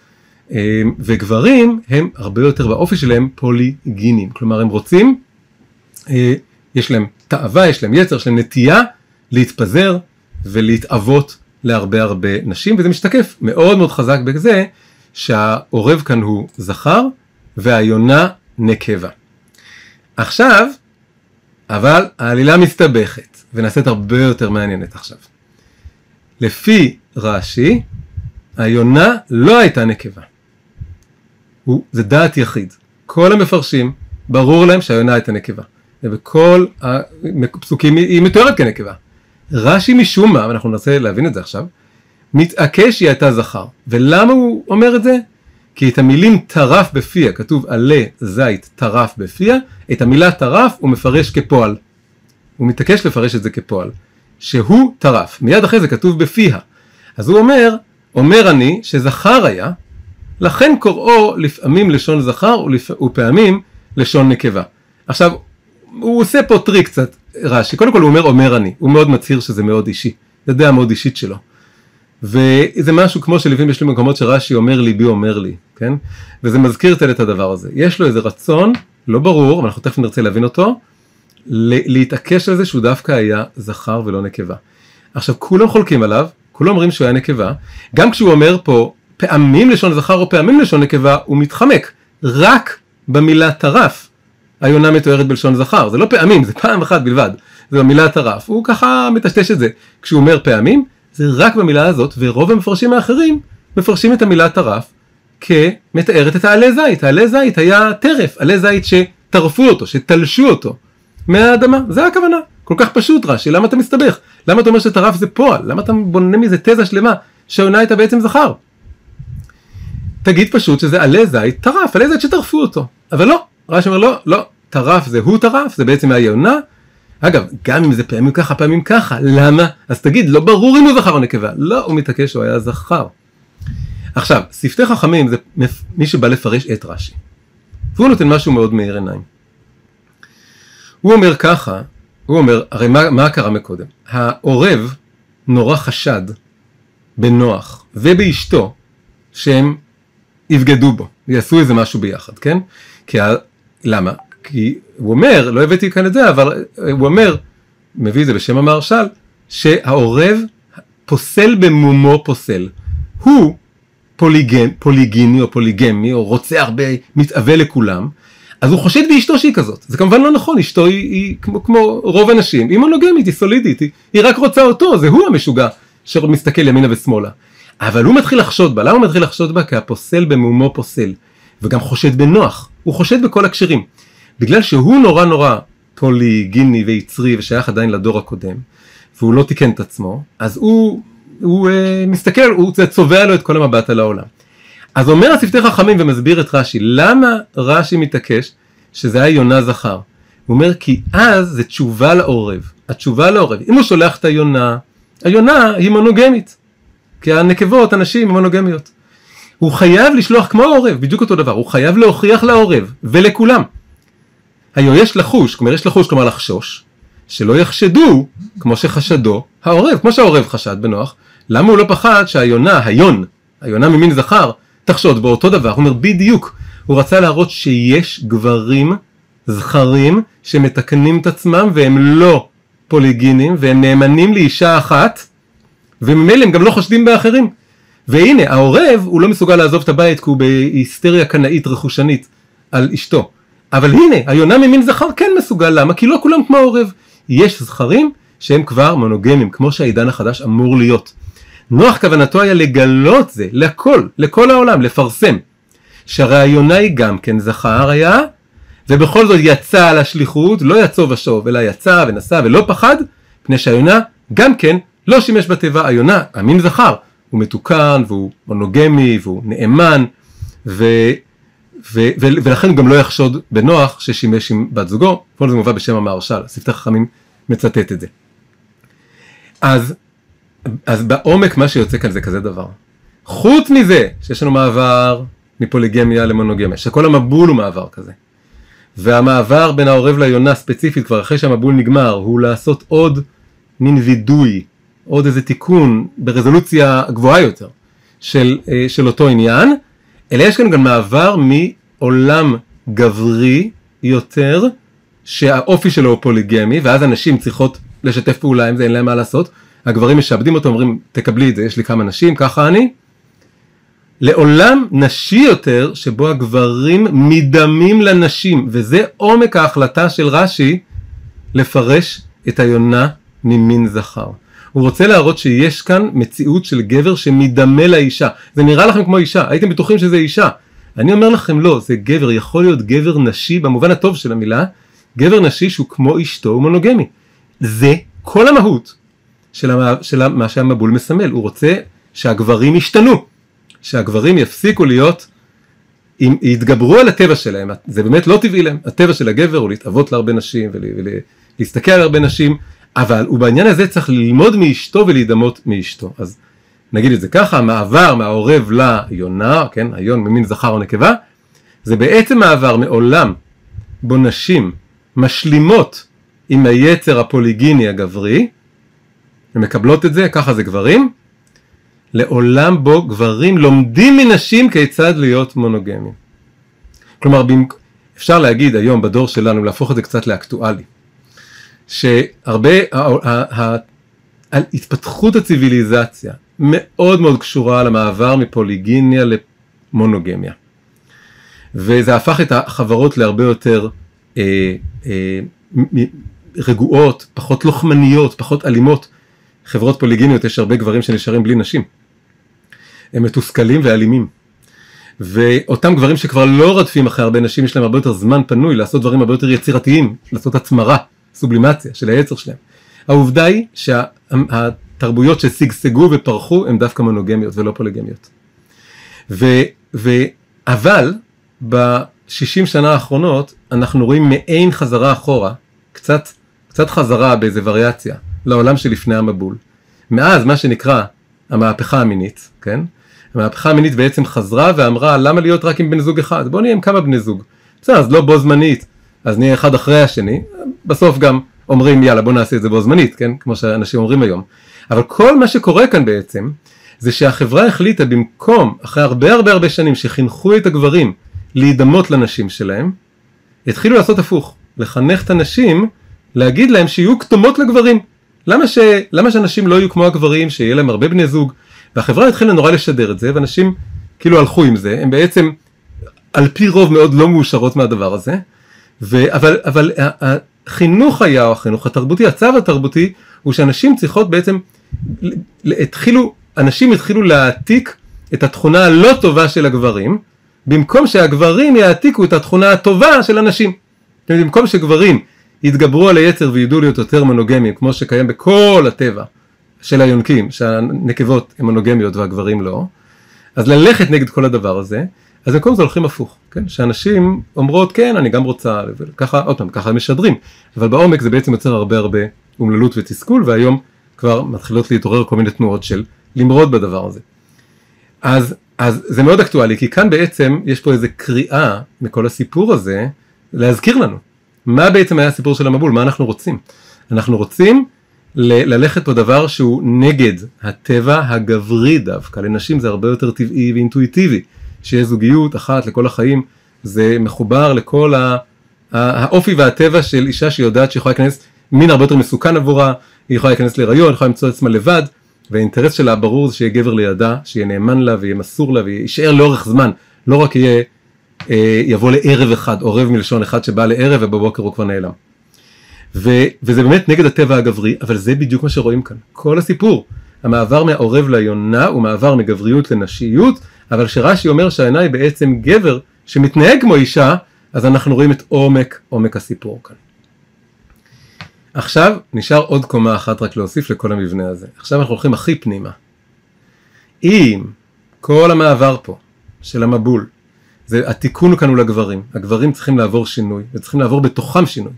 אה, וגברים הם הרבה יותר באופי שלהם פוליגינים, כלומר הם רוצים, אה, יש להם תאווה, יש להם יצר, יש להם נטייה להתפזר ולהתאבות להרבה הרבה נשים, וזה משתקף מאוד מאוד חזק בזה שהעורב כאן הוא זכר והיונה נקבה. עכשיו, אבל העלילה מסתבכת ונעשית הרבה יותר מעניינת עכשיו. לפי רש"י, היונה לא הייתה נקבה. הוא, זה דעת יחיד. כל המפרשים, ברור להם שהיונה הייתה נקבה. ובכל הפסוקים היא מתוארת כנקבה. רש"י משום מה, ואנחנו ננסה להבין את זה עכשיו, מתעקש שהיא הייתה זכר. ולמה הוא אומר את זה? כי את המילים טרף בפיה, כתוב עלה זית טרף בפיה, את המילה טרף הוא מפרש כפועל. הוא מתעקש לפרש את זה כפועל. שהוא טרף. מיד אחרי זה כתוב בפיה. אז הוא אומר, אומר אני שזכר היה, לכן קוראו לפעמים לשון זכר ופעמים לשון נקבה. עכשיו, הוא עושה פה טריק קצת, רש"י, קודם כל הוא אומר אומר אני, הוא מאוד מצהיר שזה מאוד אישי, יודע מאוד אישית שלו. וזה משהו כמו שלפעמים יש לי מקומות שרש"י אומר ליבי אומר לי, כן? וזה מזכיר את הדבר הזה. יש לו איזה רצון, לא ברור, אבל אנחנו תכף נרצה להבין אותו, להתעקש על זה שהוא דווקא היה זכר ולא נקבה. עכשיו כולם חולקים עליו, כולם אומרים שהוא היה נקבה, גם כשהוא אומר פה פעמים לשון זכר או פעמים לשון נקבה, הוא מתחמק, רק במילה טרף. היונה מתוארת בלשון זכר, זה לא פעמים, זה פעם אחת בלבד, זה במילה טרף, הוא ככה מטשטש את זה. כשהוא אומר פעמים, זה רק במילה הזאת, ורוב המפרשים האחרים מפרשים את המילה טרף כמתארת את העלה זית. העלה זית היה טרף, עלה זית שטרפו אותו, שתלשו אותו מהאדמה, זה הכוונה. כל כך פשוט רש"י, למה אתה מסתבך? למה אתה אומר שטרף זה פועל? למה אתה בונה מזה תזה שלמה שהעונה הייתה בעצם זכר? תגיד פשוט שזה עלה זית טרף, עלה זית שטרפו אותו. אבל לא, רש"י אומר לא, לא, טרף זה הוא טרף, זה בעצם מהיונה. אגב, גם אם זה פעמים ככה, פעמים ככה, למה? אז תגיד, לא ברור אם הוא זכר או נקבה. לא, הוא מתעקש שהוא היה זכר. עכשיו, שפתי חכמים זה מי שבא לפרש את רש"י. והוא נותן משהו מאוד מאיר עיניים. הוא אומר ככה, הוא אומר, הרי מה, מה קרה מקודם? העורב נורא חשד בנוח ובאשתו שהם יבגדו בו, יעשו איזה משהו ביחד, כן? כי ה... למה? כי הוא אומר, לא הבאתי כאן את זה, אבל הוא אומר, מביא את זה בשם המהרש"ל, שהעורב פוסל במומו פוסל. הוא פוליגן, פוליגיני או פוליגמי, או רוצה הרבה, מתאווה לכולם, אז הוא חושד באשתו שהיא כזאת. זה כמובן לא נכון, אשתו היא, היא כמו, כמו רוב הנשים, היא מונוגמית, היא סולידית, היא, היא רק רוצה אותו, זה הוא המשוגע שמסתכל ימינה ושמאלה. אבל הוא מתחיל לחשוד בה, למה הוא מתחיל לחשוד בה? כי הפוסל במומו פוסל, וגם חושד בנוח, הוא חושד בכל הקשרים. בגלל שהוא נורא נורא פוליגיני ויצרי ושייך עדיין לדור הקודם, והוא לא תיקן את עצמו, אז הוא, הוא uh, מסתכל, הוא צובע לו את כל המבט על העולם. אז אומר השפתי חכמים ומסביר את רש"י, למה רש"י מתעקש שזה היה יונה זכר? הוא אומר כי אז זה תשובה לעורב, התשובה לעורב, אם הוא שולח את היונה, היונה היא מונוגמית, כי הנקבות, הנשים הן מונוגמיות. הוא חייב לשלוח כמו העורב, בדיוק אותו דבר, הוא חייב להוכיח לעורב ולכולם. היום יש לחוש, כלומר יש לחוש, כלומר לחשוש, שלא יחשדו כמו שחשדו העורב, כמו שהעורב חשד בנוח, למה הוא לא פחד שהיונה, היון, היונה ממין זכר, תחשוד באותו דבר, הוא אומר בדיוק, הוא רצה להראות שיש גברים זכרים שמתקנים את עצמם והם לא פוליגינים והם נאמנים לאישה אחת וממילא הם גם לא חושדים באחרים. והנה העורב הוא לא מסוגל לעזוב את הבית כי הוא בהיסטריה קנאית רכושנית על אשתו. אבל הנה היונה ממין זכר כן מסוגל למה? כי לא כולם כמו העורב. יש זכרים שהם כבר מונוגמים כמו שהעידן החדש אמור להיות. נוח כוונתו היה לגלות זה לכל, לכל העולם, לפרסם. שהרי היונה היא גם כן זכר היה, ובכל זאת יצא על השליחות, לא יצא ושוב, אלא יצא ונסע ולא פחד, פני שהיונה גם כן לא שימש בתיבה, היונה, המין זכר, הוא מתוקן והוא מונוגמי והוא נאמן, ו, ו, ו, ולכן גם לא יחשוד בנוח ששימש עם בת זוגו, כל זה מובא בשם המהרש"ל, שפתי חכמים מצטט את זה. אז אז בעומק מה שיוצא כאן זה כזה דבר. חוץ מזה שיש לנו מעבר מפוליגמיה למונוגמיה, שכל המבול הוא מעבר כזה. והמעבר בין העורב ליונה ספציפית כבר אחרי שהמבול נגמר הוא לעשות עוד מין וידוי, עוד איזה תיקון ברזולוציה גבוהה יותר של, אה, של אותו עניין, אלא יש כאן גם מעבר מעולם גברי יותר שהאופי שלו הוא פוליגמי ואז הנשים צריכות לשתף פעולה עם זה אין להם מה לעשות הגברים משעבדים אותו, אומרים תקבלי את זה, יש לי כמה נשים, ככה אני. לעולם נשי יותר, שבו הגברים מדמים לנשים, וזה עומק ההחלטה של רש"י לפרש את היונה ממין זכר. הוא רוצה להראות שיש כאן מציאות של גבר שמדמה לאישה. זה נראה לכם כמו אישה, הייתם בטוחים שזה אישה. אני אומר לכם לא, זה גבר, יכול להיות גבר נשי במובן הטוב של המילה, גבר נשי שהוא כמו אשתו הוא מונוגמי. זה כל המהות של, המ... של מה שהמבול מסמל, הוא רוצה שהגברים ישתנו, שהגברים יפסיקו להיות, אם יתגברו על הטבע שלהם, זה באמת לא טבעי להם, הטבע של הגבר הוא להתאבות להרבה נשים ולהסתכל על הרבה נשים, אבל הוא בעניין הזה צריך ללמוד מאשתו ולהידמות מאשתו, אז נגיד את זה ככה, המעבר מהעורב ליונה, כן, היון ממין זכר או נקבה, זה בעצם מעבר מעולם בו נשים משלימות עם היצר הפוליגיני הגברי, ומקבלות את זה, ככה זה גברים, לעולם בו גברים לומדים מנשים כיצד להיות מונוגמים. כלומר, אפשר להגיד היום בדור שלנו, להפוך את זה קצת לאקטואלי, שהרבה, התפתחות הציוויליזציה מאוד מאוד קשורה למעבר מפוליגיניה למונוגמיה. וזה הפך את החברות להרבה יותר אה, אה, רגועות, פחות לוחמניות, פחות אלימות. חברות פוליגיניות יש הרבה גברים שנשארים בלי נשים. הם מתוסכלים ואלימים. ואותם גברים שכבר לא רדפים אחרי הרבה נשים יש להם הרבה יותר זמן פנוי לעשות דברים הרבה יותר יצירתיים, לעשות הצמרה, סובלימציה של היצר שלהם. העובדה היא שהתרבויות ששגשגו ופרחו הן דווקא מונוגמיות ולא פוליגמיות. ו, ו, אבל בשישים שנה האחרונות אנחנו רואים מעין חזרה אחורה, קצת, קצת חזרה באיזה וריאציה, לעולם שלפני המבול. מאז מה שנקרא המהפכה המינית, כן? המהפכה המינית בעצם חזרה ואמרה למה להיות רק עם בן זוג אחד? בוא נהיה עם כמה בני זוג. בסדר, אז לא בו זמנית, אז נהיה אחד אחרי השני, בסוף גם אומרים יאללה בוא נעשה את זה בו זמנית, כן? כמו שאנשים אומרים היום. אבל כל מה שקורה כאן בעצם, זה שהחברה החליטה במקום, אחרי הרבה הרבה הרבה שנים שחינכו את הגברים להידמות לנשים שלהם, התחילו לעשות הפוך, לחנך את הנשים, להגיד להם שיהיו כתומות לגברים. למה, ש... למה שאנשים לא יהיו כמו הגברים, שיהיה להם הרבה בני זוג? והחברה התחילה נורא לשדר את זה, ואנשים כאילו הלכו עם זה, הם בעצם על פי רוב מאוד לא מאושרות מהדבר הזה, ו... אבל, אבל החינוך היה, או החינוך התרבותי, הצו התרבותי, הוא שאנשים צריכות בעצם, התחילו, אנשים התחילו להעתיק את התכונה הלא טובה של הגברים, במקום שהגברים יעתיקו את התכונה הטובה של הנשים. במקום שגברים יתגברו על היצר וידעו להיות יותר מונוגמיים, כמו שקיים בכל הטבע של היונקים, שהנקבות הן מונוגמיות והגברים לא, אז ללכת נגד כל הדבר הזה, אז במקום זה הולכים הפוך, כן? שאנשים אומרות כן אני גם רוצה, וככה, עוד פעם, ככה משדרים, אבל בעומק זה בעצם יוצר הרבה הרבה אומללות ותסכול, והיום כבר מתחילות להתעורר כל מיני תנועות של למרוד בדבר הזה. אז אז זה מאוד אקטואלי, כי כאן בעצם יש פה איזה קריאה מכל הסיפור הזה, להזכיר לנו, מה בעצם היה הסיפור של המבול, מה אנחנו רוצים. אנחנו רוצים ל- ללכת בדבר שהוא נגד הטבע הגברי דווקא, לנשים זה הרבה יותר טבעי ואינטואיטיבי, שיהיה זוגיות אחת לכל החיים, זה מחובר לכל ה- האופי והטבע של אישה שיודעת שיכולה להיכנס, מין הרבה יותר מסוכן עבורה, היא יכולה להיכנס להיריון, יכולה למצוא את עצמה לבד, והאינטרס שלה ברור זה שיהיה גבר לידה, שיהיה נאמן לה ויהיה מסור לה ויישאר לאורך זמן, לא רק יהיה, אה, יבוא לערב אחד, עורב מלשון אחד שבא לערב ובבוקר הוא כבר נעלם. ו, וזה באמת נגד הטבע הגברי, אבל זה בדיוק מה שרואים כאן. כל הסיפור, המעבר מהעורב ליונה הוא מעבר מגבריות לנשיות, אבל כשרש"י אומר שהעינה היא בעצם גבר שמתנהג כמו אישה, אז אנחנו רואים את עומק, עומק הסיפור כאן. עכשיו נשאר עוד קומה אחת רק להוסיף לכל המבנה הזה. עכשיו אנחנו הולכים הכי פנימה. אם כל המעבר פה של המבול, זה התיקון כאן הוא לגברים, הגברים צריכים לעבור שינוי, וצריכים לעבור בתוכם שינוי.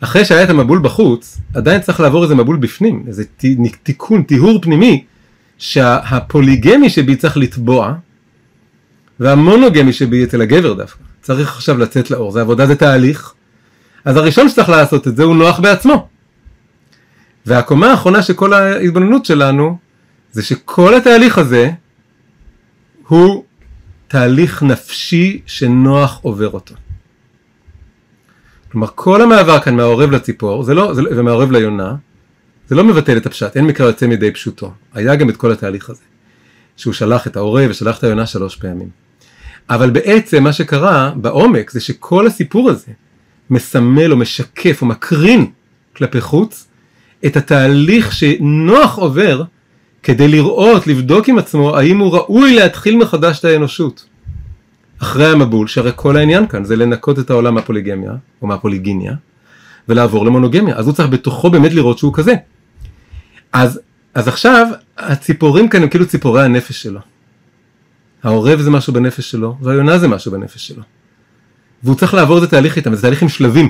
אחרי שהיה את המבול בחוץ, עדיין צריך לעבור איזה מבול בפנים, איזה תיקון, טיהור פנימי, שהפוליגמי שבי צריך לטבוע, והמונוגמי שבי אצל הגבר דווקא, צריך עכשיו לצאת לאור, זה עבודה, זה תהליך, אז הראשון שצריך לעשות את זה הוא נוח בעצמו. והקומה האחרונה של כל ההתבוננות שלנו זה שכל התהליך הזה הוא תהליך נפשי שנוח עובר אותו. כלומר כל המעבר כאן מהעורב לציפור זה לא, זה, לא, ומהעורב ליונה זה לא מבטל את הפשט, אין מקרא יוצא מידי פשוטו. היה גם את כל התהליך הזה. שהוא שלח את העורב ושלח את היונה שלוש פעמים. אבל בעצם מה שקרה בעומק זה שכל הסיפור הזה מסמל או משקף או מקרין כלפי חוץ את התהליך שנוח עובר כדי לראות, לבדוק עם עצמו האם הוא ראוי להתחיל מחדש את האנושות. אחרי המבול, שהרי כל העניין כאן זה לנקות את העולם מהפוליגמיה או מהפוליגיניה ולעבור למונוגמיה, אז הוא צריך בתוכו באמת לראות שהוא כזה. אז, אז עכשיו הציפורים כאן הם כאילו ציפורי הנפש שלו. העורב זה משהו בנפש שלו והיונה זה משהו בנפש שלו. והוא צריך לעבור את התהליך איתם, זה תהליך עם שלבים.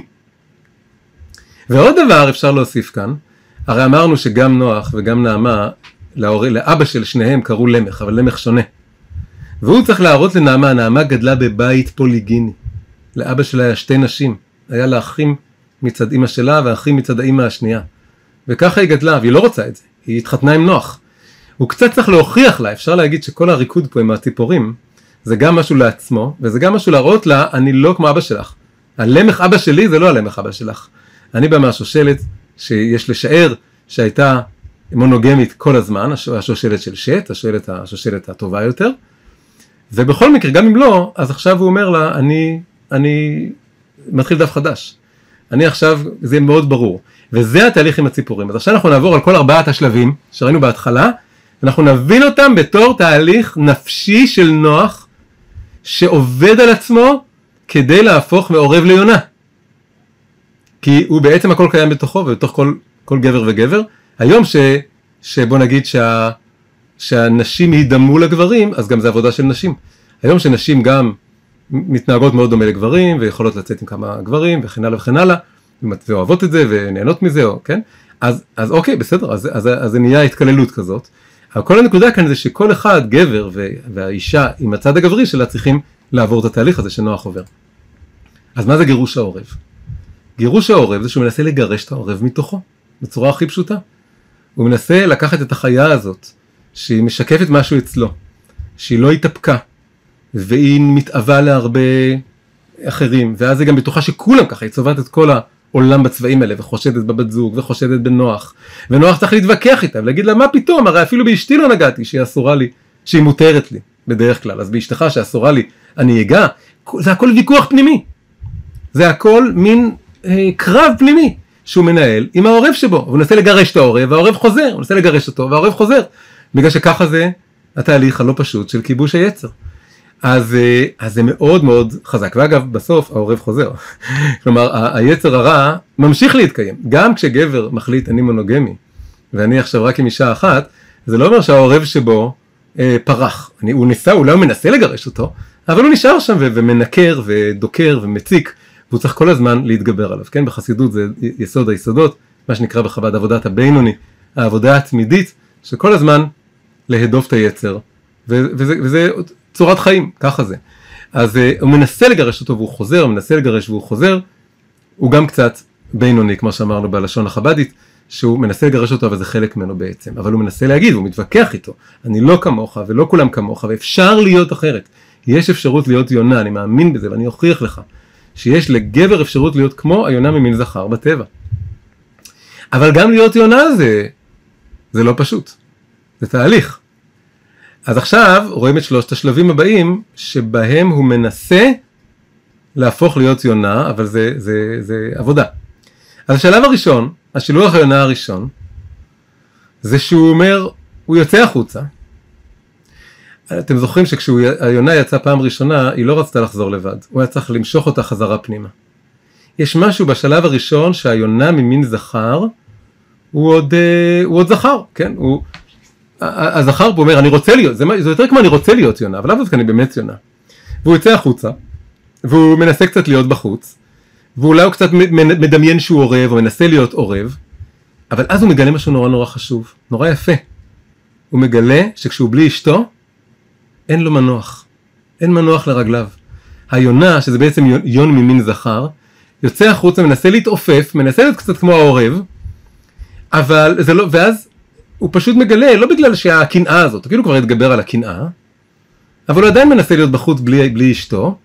ועוד דבר אפשר להוסיף כאן, הרי אמרנו שגם נוח וגם נעמה, להור... לאבא של שניהם קראו למך, אבל למך שונה. והוא צריך להראות לנעמה, נעמה גדלה בבית פוליגיני. לאבא שלה היה שתי נשים, היה לה אחים מצד אימא שלה ואחים מצד האימא השנייה. וככה היא גדלה, והיא לא רוצה את זה, היא התחתנה עם נוח. הוא קצת צריך להוכיח לה, אפשר להגיד שכל הריקוד פה עם הציפורים, זה גם משהו לעצמו, וזה גם משהו להראות לה, אני לא כמו אבא שלך. הלמך אבא שלי זה לא הלמך אבא שלך. אני בא מהשושלת שיש לשער שהייתה מונוגמית כל הזמן, השושלת של שט, השושלת, השושלת הטובה יותר. ובכל מקרה, גם אם לא, אז עכשיו הוא אומר לה, אני, אני מתחיל דף חדש. אני עכשיו, זה מאוד ברור. וזה התהליך עם הציפורים. אז עכשיו אנחנו נעבור על כל ארבעת השלבים שראינו בהתחלה, אנחנו נבין אותם בתור תהליך נפשי של נוח, שעובד על עצמו כדי להפוך מעורב ליונה. כי הוא בעצם הכל קיים בתוכו ובתוך כל, כל גבר וגבר. היום ש, שבוא נגיד שה, שהנשים יידמו לגברים, אז גם זה עבודה של נשים. היום שנשים גם מתנהגות מאוד דומה לגברים ויכולות לצאת עם כמה גברים וכן הלאה וכן הלאה, ואוהבות את זה ונהנות מזה, או, כן? אז, אז אוקיי, בסדר, אז, אז, אז זה נהיה התקללות כזאת. אבל כל הנקודה כאן זה שכל אחד, גבר והאישה עם הצד הגברי שלה צריכים לעבור את התהליך הזה שנוח עובר. אז מה זה גירוש העורב? גירוש העורב זה שהוא מנסה לגרש את העורב מתוכו, בצורה הכי פשוטה. הוא מנסה לקחת את החיה הזאת, שהיא משקפת משהו אצלו, שהיא לא התאפקה, והיא מתאווה להרבה אחרים, ואז היא גם בטוחה שכולם ככה, היא צובעת את כל העולם בצבעים האלה, וחושדת בבת זוג, וחושדת בנוח, ונוח צריך להתווכח איתה, ולהגיד לה מה פתאום, הרי אפילו באשתי לא נגעתי, שהיא אסורה לי, שהיא מותרת לי, בדרך כלל, אז באשתך שאסורה לי, אני אגע, זה הכל ויכוח פנימי, זה הכל מין אה, קרב פנימי שהוא מנהל עם העורב שבו, הוא מנסה לגרש את העורב, והעורב חוזר, הוא מנסה לגרש אותו, והעורב חוזר, בגלל שככה זה התהליך הלא פשוט של כיבוש היצר. אז, אה, אז זה מאוד מאוד חזק, ואגב בסוף העורב חוזר, כלומר היצר הרע ממשיך להתקיים, גם כשגבר מחליט אני מונוגמי, ואני עכשיו רק עם אישה אחת, זה לא אומר שהעורב שבו אה, פרח, אני, הוא ניסה, אולי הוא מנסה לגרש אותו, אבל הוא נשאר שם ו- ומנקר ודוקר ומציק, והוא צריך כל הזמן להתגבר עליו, כן? בחסידות זה יסוד היסודות, מה שנקרא בחב"ד עבודת הבינוני, העבודה התמידית, שכל הזמן להדוף את היצר, וזה, וזה צורת חיים, ככה זה. אז uh, הוא מנסה לגרש אותו והוא חוזר, הוא מנסה לגרש והוא חוזר, הוא גם קצת בינוני, כמו שאמרנו בלשון החב"דית, שהוא מנסה לגרש אותו אבל זה חלק ממנו בעצם, אבל הוא מנסה להגיד, הוא מתווכח איתו, אני לא כמוך ולא כולם כמוך ואפשר להיות אחרת, יש אפשרות להיות יונה, אני מאמין בזה ואני אוכיח לך שיש לגבר אפשרות להיות כמו היונה ממין זכר בטבע. אבל גם להיות יונה זה, זה לא פשוט, זה תהליך. אז עכשיו רואים את שלושת השלבים הבאים שבהם הוא מנסה להפוך להיות יונה, אבל זה, זה, זה עבודה. אז השלב הראשון, השילוח היונה הראשון, זה שהוא אומר, הוא יוצא החוצה. אתם זוכרים שכשהיונה יצאה פעם ראשונה, היא לא רצתה לחזור לבד, הוא היה צריך למשוך אותה חזרה פנימה. יש משהו בשלב הראשון שהיונה ממין זכר, הוא עוד, אה, הוא עוד זכר, כן? הוא, הזכר פה אומר אני רוצה להיות, זה, זה יותר כמו אני רוצה להיות יונה, אבל לאו דווקא אני באמת יונה. והוא יוצא החוצה, והוא מנסה קצת להיות בחוץ, ואולי הוא קצת מדמיין שהוא עורב, או מנסה להיות עורב, אבל אז הוא מגלה משהו נורא נורא חשוב, נורא יפה. הוא מגלה שכשהוא בלי אשתו, אין לו מנוח. אין מנוח לרגליו. היונה, שזה בעצם יון ממין זכר, יוצא החוצה, מנסה להתעופף, מנסה להיות קצת כמו העורב, אבל זה לא, ואז הוא פשוט מגלה, לא בגלל שהקנאה הזאת, כאילו כבר התגבר על הקנאה, אבל הוא עדיין מנסה להיות בחוץ בלי, בלי אשתו,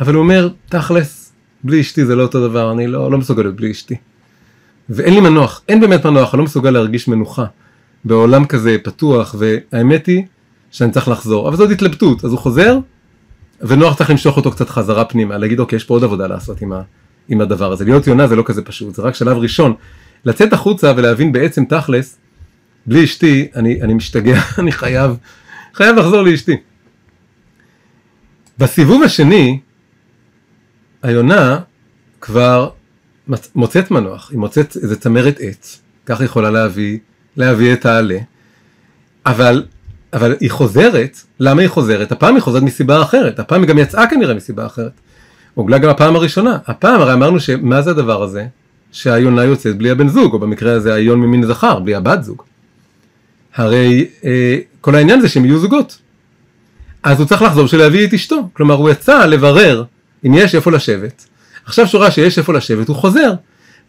אבל הוא אומר, תכלס, בלי אשתי זה לא אותו דבר, אני לא, לא מסוגל להיות בלי אשתי. ואין לי מנוח, אין באמת מנוח, אני לא מסוגל להרגיש מנוחה בעולם כזה פתוח, והאמת היא שאני צריך לחזור, אבל זאת התלבטות, אז הוא חוזר, ונוח צריך למשוך אותו קצת חזרה פנימה, להגיד אוקיי, יש פה עוד עבודה לעשות עם, ה, עם הדבר הזה, להיות יונה זה לא כזה פשוט, זה רק שלב ראשון, לצאת החוצה ולהבין בעצם תכלס, בלי אשתי, אני, אני משתגע, אני חייב, חייב לחזור לאשתי. בסיבוב השני, היונה כבר מוצאת מנוח, היא מוצאת איזה צמרת עץ, ככה יכולה להביא, להביא את העלה, אבל, אבל היא חוזרת, למה היא חוזרת? הפעם היא חוזרת מסיבה אחרת, הפעם היא גם יצאה כנראה מסיבה אחרת, אולי גם הפעם הראשונה, הפעם הרי אמרנו שמה זה הדבר הזה? שהיונה יוצאת בלי הבן זוג, או במקרה הזה היון ממין זכר, בלי הבת זוג. הרי אה, כל העניין זה שהם יהיו זוגות. אז הוא צריך לחזור בשביל להביא את אשתו. כלומר הוא יצא לברר אם יש איפה לשבת, עכשיו שהוא ראה שיש איפה לשבת, הוא חוזר.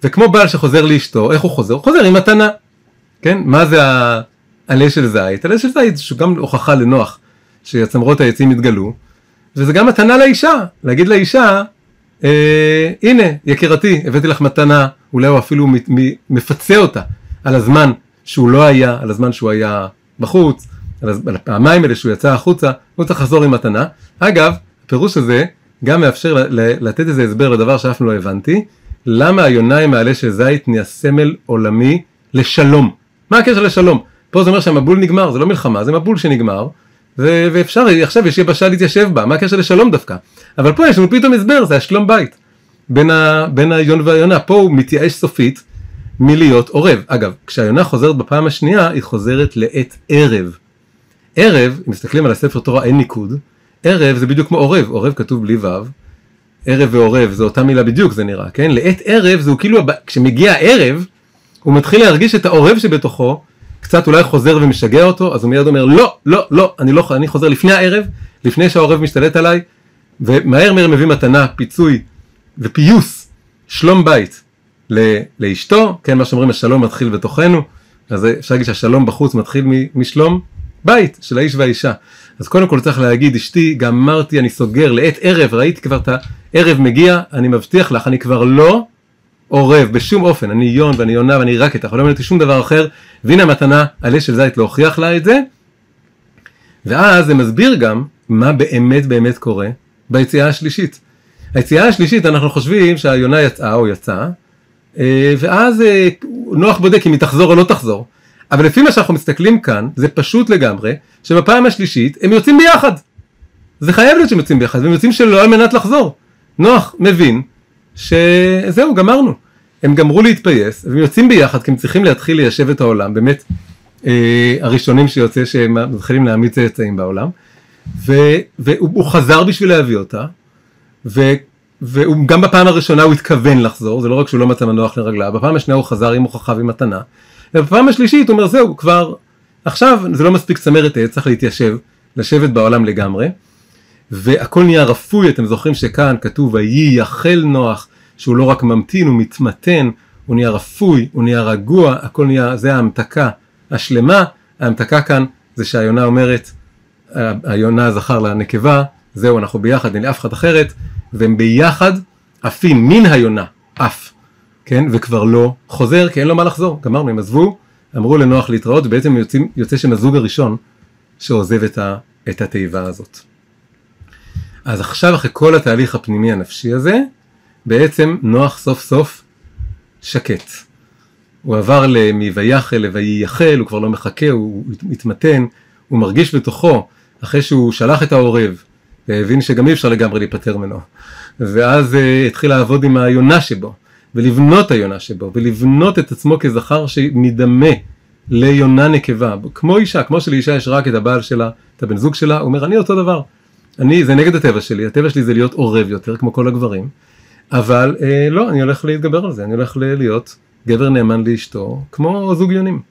וכמו בעל שחוזר לאשתו, איך הוא חוזר? הוא חוזר עם מתנה. כן? מה זה העלה של זית? עלה של זית שהוא גם הוכחה לנוח, שהצמרות העצים התגלו, וזה גם מתנה לאישה, להגיד לאישה, אה, הנה יקירתי, הבאתי לך מתנה, אולי הוא אפילו מפצה אותה על הזמן שהוא לא היה, על הזמן שהוא היה בחוץ, על הפעמיים האלה שהוא יצא החוצה, הוא צריך לחזור עם מתנה. אגב, הפירוש הזה גם מאפשר לתת איזה הסבר לדבר שאף לא הבנתי, למה היונה עם העלה של זית נהיה סמל עולמי לשלום. מה הקשר לשלום? פה זה אומר שהמבול נגמר, זה לא מלחמה, זה מבול שנגמר, ו- ואפשר, עכשיו יש יבשה להתיישב בה, מה הקשר לשלום דווקא? אבל פה יש לנו פתאום הסבר, זה השלום בית. בין, ה- בין היון והיונה, פה הוא מתייאש סופית מלהיות עורב. אגב, כשהיונה חוזרת בפעם השנייה, היא חוזרת לעת ערב. ערב, אם מסתכלים על הספר תורה אין ניקוד, ערב זה בדיוק כמו עורב, עורב כתוב בלי ו', ערב ועורב זה אותה מילה בדיוק זה נראה, כן? לעת ערב זה כאילו, כשמגיע הערב, הוא מתחיל להרגיש את העורב שבתוכו, קצת אולי חוזר ומשגע אותו, אז הוא מיד אומר לא, לא, לא, אני לא, אני חוזר לפני הערב, לפני שהעורב משתלט עליי, ומהר מהר מביא מתנה, פיצוי ופיוס, שלום בית לאשתו, כן, מה שאומרים השלום מתחיל בתוכנו, אז אפשר להגיד שהשלום בחוץ מתחיל משלום בית של האיש והאישה. אז קודם כל צריך להגיד, אשתי, גמרתי, אני סוגר לעת ערב, ראיתי כבר את הערב מגיע, אני מבטיח לך, אני כבר לא עורב בשום אופן, אני יון ואני יונה ואני רק איתך, לא מעניין אותי שום דבר אחר, והנה המתנה, עלה של זית להוכיח לה את זה, ואז זה מסביר גם מה באמת באמת קורה ביציאה השלישית. היציאה השלישית אנחנו חושבים שהיונה יצאה או יצאה, אה, ואז אה, נוח בודק אם היא תחזור או לא תחזור. אבל לפי מה שאנחנו מסתכלים כאן, זה פשוט לגמרי, שבפעם השלישית הם יוצאים ביחד. זה חייב להיות שהם יוצאים ביחד, והם יוצאים שלא על מנת לחזור. נוח מבין שזהו, גמרנו. הם גמרו להתפייס, והם יוצאים ביחד כי הם צריכים להתחיל ליישב את העולם, באמת אה, הראשונים שיוצא שהם מתחילים להעמיד צאצאים בעולם, ו, והוא חזר בשביל להביא אותה, ו, וגם בפעם הראשונה הוא התכוון לחזור, זה לא רק שהוא לא מצא מנוח לרגליו, בפעם השנייה הוא חזר עם הוכחה ומתנה, ובפעם השלישית הוא אומר זהו כבר עכשיו זה לא מספיק צמרת עץ צריך להתיישב לשבת בעולם לגמרי. והכל נהיה רפוי אתם זוכרים שכאן כתוב ויהי יחל נוח שהוא לא רק ממתין הוא מתמתן הוא נהיה רפוי הוא נהיה רגוע הכל נהיה זה ההמתקה השלמה. ההמתקה כאן זה שהיונה אומרת היונה זכר לנקבה זהו אנחנו ביחד אין לי אף אחד אחרת והם ביחד עפים מן היונה עף כן, וכבר לא חוזר כי אין לו מה לחזור, גמרנו, הם עזבו, אמרו לנוח להתראות, ובעצם יוצאים, יוצא שהם הזוג הראשון שעוזב את, ה, את התיבה הזאת. אז עכשיו אחרי כל התהליך הפנימי הנפשי הזה, בעצם נוח סוף סוף שקט. הוא עבר מ"ויחל" ל"וייחל", הוא כבר לא מחכה, הוא מתמתן, הוא מרגיש בתוכו, אחרי שהוא שלח את העורב, והבין שגם אי אפשר לגמרי להיפטר ממנו, ואז uh, התחיל לעבוד עם היונה שבו, ולבנות היונה שבו, ולבנות את עצמו כזכר שמדמה ליונה נקבה, כמו אישה, כמו שלאישה יש רק את הבעל שלה, את הבן זוג שלה, הוא אומר אני אותו דבר, אני, זה נגד הטבע שלי, הטבע שלי זה להיות עורב יותר, כמו כל הגברים, אבל אה, לא, אני הולך להתגבר על זה, אני הולך להיות גבר נאמן לאשתו, כמו זוג יונים.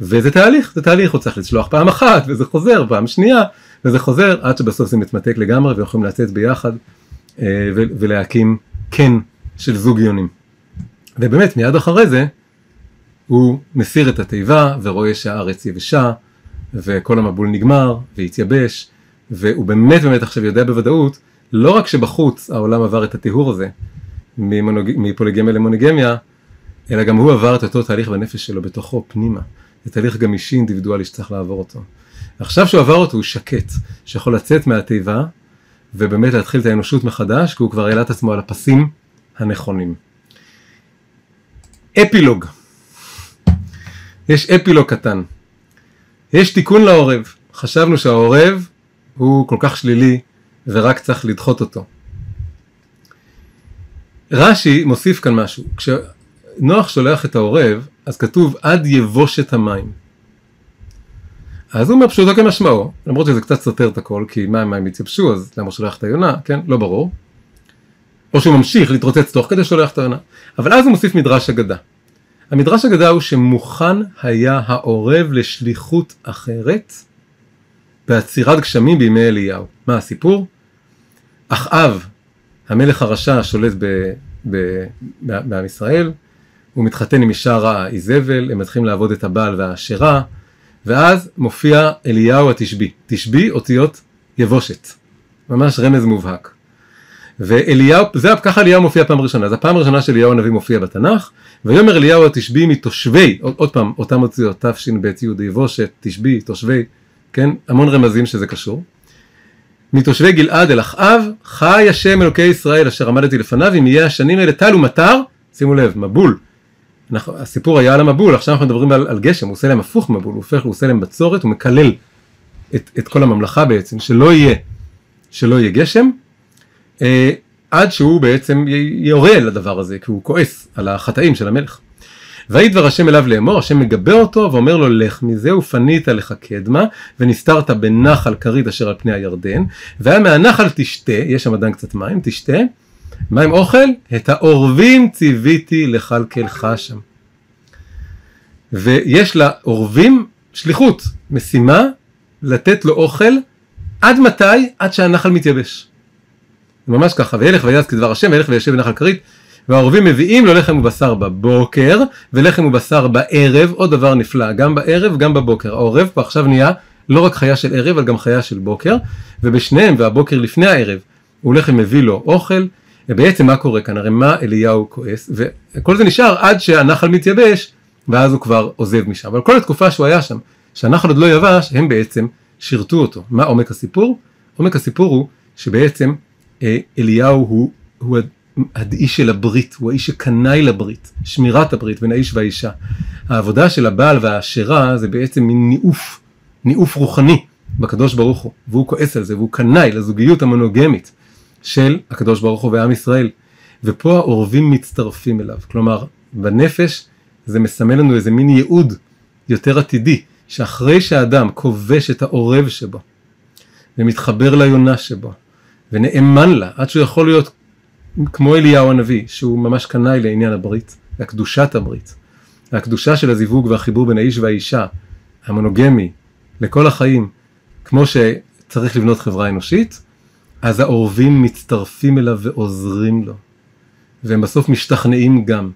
וזה תהליך, זה תהליך, הוא צריך לצלוח פעם אחת, וזה חוזר, פעם שנייה, וזה חוזר, עד שבסוף זה מתמתק לגמרי, ויכולים לצאת ביחד, אה, ולהקים קן של זוג יונים. ובאמת מיד אחרי זה הוא מסיר את התיבה ורואה שהארץ יבשה וכל המבול נגמר והתייבש והוא באמת באמת עכשיו יודע בוודאות לא רק שבחוץ העולם עבר את הטיהור הזה. מפוליגמיה למונוגמיה אלא גם הוא עבר את אותו תהליך בנפש שלו בתוכו פנימה זה תהליך גם אישי אינדיבידואלי שצריך לעבור אותו עכשיו שהוא עבר אותו הוא שקט שיכול לצאת מהתיבה ובאמת להתחיל את האנושות מחדש כי הוא כבר העלה את עצמו על הפסים הנכונים אפילוג. יש אפילוג קטן. יש תיקון לעורב. חשבנו שהעורב הוא כל כך שלילי ורק צריך לדחות אותו. רש"י מוסיף כאן משהו. כשנוח שולח את העורב, אז כתוב עד יבושת המים. אז הוא אומר פשוטו כמשמעו, למרות שזה קצת סותר את הכל, כי מים מים יתייבשו, אז למה הוא שולח את היונה, כן? לא ברור. או שהוא ממשיך להתרוצץ תוך כדי שולח את העונה. אבל אז הוא מוסיף מדרש אגדה. המדרש אגדה הוא שמוכן היה העורב לשליחות אחרת בעצירת גשמים בימי אליהו. מה הסיפור? אחאב המלך הרשע שולט בעם ישראל, הוא מתחתן עם אישה רעה איזבל, הם מתחילים לעבוד את הבעל והאשרה, ואז מופיע אליהו התשבי, תשבי אותיות יבושת, ממש רמז מובהק. ואליהו, זה ככה אליהו מופיע פעם ראשונה, אז הפעם הראשונה של אליהו הנביא מופיע בתנ"ך, ויאמר אליהו התשבי מתושבי, עוד, עוד פעם, אותם אותיות תש"ב י' יבושת, תשבי, תושבי, כן, המון רמזים שזה קשור. מתושבי גלעד אל אחאב, חי השם אלוקי ישראל אשר עמדתי לפניו, אם יהיה השנים האלה טל ומטר, שימו לב, מבול. אנחנו, הסיפור היה על המבול, עכשיו אנחנו מדברים על, על גשם, הוא עושה להם הפוך מבול, הוא הופך, הוא עושה להם בצורת, הוא מקלל את, את כל הממלכה בעצם, שלא יהיה, שלא יהיה גשם, אה, עד שהוא בעצם יורה לדבר הזה, כי הוא כועס על החטאים של המלך. ויהי דבר השם אליו לאמור, השם מגבה אותו ואומר לו לך מזה ופנית לך קדמה ונסתרת בנחל כרית אשר על פני הירדן והיה מהנחל תשתה, יש שם עדיין קצת מים, תשתה, מים אוכל, את העורבים ציוויתי לכלכלך שם. ויש לעורבים שליחות, משימה, לתת לו אוכל, עד מתי? עד שהנחל מתייבש. ממש ככה, וילך ויעש כדבר השם, וילך וישב בנחל כרית, והעורבים מביאים לו לחם ובשר בבוקר, ולחם ובשר בערב, עוד דבר נפלא, גם בערב, גם בבוקר. העורב פה עכשיו נהיה לא רק חיה של ערב, אבל גם חיה של בוקר, ובשניהם, והבוקר לפני הערב, הוא לחם מביא לו אוכל, ובעצם מה קורה כאן? הרי מה אליהו כועס, וכל זה נשאר עד שהנחל מתייבש, ואז הוא כבר עוזב משם. אבל כל התקופה שהוא היה שם, שהנחל עוד לא יבש, הם בעצם שירתו אותו. מה עומק הסיפור? עומק הסיפור הוא שבעצם אה, אליהו הוא, הוא האיש של הברית, הוא האיש שקנאי לברית, שמירת הברית בין האיש והאישה. העבודה של הבעל והאשרה זה בעצם מין ניאוף, ניאוף רוחני בקדוש ברוך הוא, והוא כועס על זה, והוא קנאי לזוגיות המונוגמית של הקדוש ברוך הוא ועם ישראל. ופה העורבים מצטרפים אליו, כלומר בנפש זה מסמל לנו איזה מין ייעוד יותר עתידי, שאחרי שהאדם כובש את העורב שבו, ומתחבר ליונה שבו, ונאמן לה, עד שהוא יכול להיות כמו אליהו הנביא, שהוא ממש קנאי לעניין הברית, והקדושת הברית, והקדושה של הזיווג והחיבור בין האיש והאישה, המונוגמי, לכל החיים, כמו שצריך לבנות חברה אנושית, אז העורבים מצטרפים אליו ועוזרים לו, והם בסוף משתכנעים גם.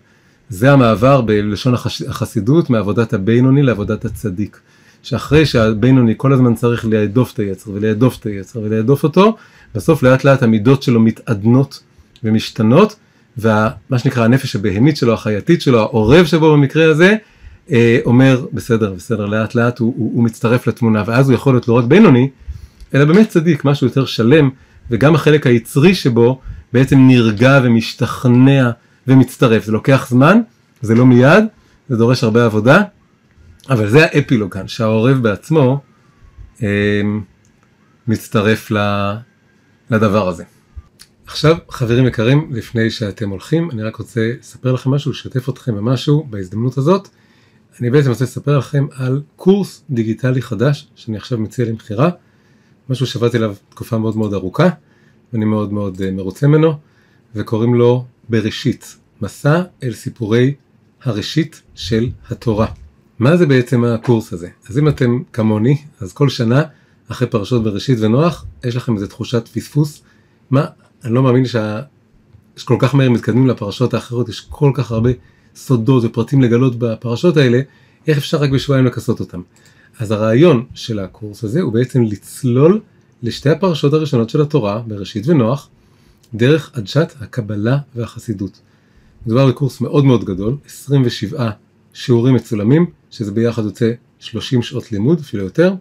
זה המעבר בלשון החסידות מעבודת הבינוני לעבודת הצדיק. שאחרי שהבינוני כל הזמן צריך להדוף את היצר ולהדוף את היצר ולהדוף אותו, בסוף לאט לאט המידות שלו מתעדנות ומשתנות, ומה שנקרא הנפש הבהמית שלו, החייתית שלו, העורב שבו במקרה הזה, אה, אומר בסדר, בסדר, לאט לאט הוא, הוא, הוא מצטרף לתמונה, ואז הוא יכול להיות לא רק בינוני, אלא באמת צדיק, משהו יותר שלם, וגם החלק היצרי שבו בעצם נרגע ומשתכנע ומצטרף. זה לוקח זמן, זה לא מיד, זה דורש הרבה עבודה, אבל זה האפילוג כאן, שהעורב בעצמו אה, מצטרף לדבר הזה. עכשיו, חברים יקרים, לפני שאתם הולכים, אני רק רוצה לספר לכם משהו, לשתף אתכם במשהו בהזדמנות הזאת. אני בעצם רוצה לספר לכם על קורס דיגיטלי חדש, שאני עכשיו מציע למכירה, משהו שעבדתי עליו תקופה מאוד מאוד ארוכה, ואני מאוד מאוד uh, מרוצה ממנו, וקוראים לו בראשית, מסע אל סיפורי הראשית של התורה. מה זה בעצם הקורס הזה? אז אם אתם כמוני, אז כל שנה, אחרי פרשות בראשית ונוח, יש לכם איזו תחושת פספוס. מה, אני לא מאמין שה... שכל כך מהר מתקדמים לפרשות האחרות, יש כל כך הרבה סודות ופרטים לגלות בפרשות האלה, איך אפשר רק בשבועיים לכסות אותם. אז הרעיון של הקורס הזה הוא בעצם לצלול לשתי הפרשות הראשונות של התורה, בראשית ונוח, דרך עדשת הקבלה והחסידות. מדובר בקורס מאוד מאוד גדול, 27 שיעורים מצולמים, שזה ביחד יוצא 30 שעות לימוד, אפילו יותר,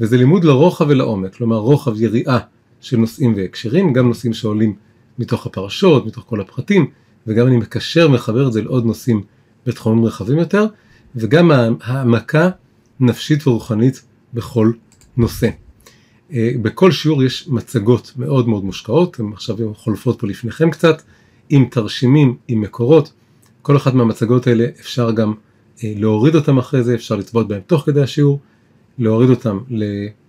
וזה לימוד לרוחב ולעומק, כלומר רוחב יריעה של נושאים והקשרים, גם נושאים שעולים מתוך הפרשות, מתוך כל הפרטים, וגם אני מקשר ומחבר את זה לעוד נושאים בתחומים רחבים יותר, וגם העמקה נפשית ורוחנית בכל נושא. אה, בכל שיעור יש מצגות מאוד מאוד מושקעות, הן עכשיו חולפות פה לפניכם קצת, עם תרשימים, עם מקורות, כל אחת מהמצגות האלה אפשר גם אה, להוריד אותם אחרי זה, אפשר לצבות בהם תוך כדי השיעור, להוריד אותם,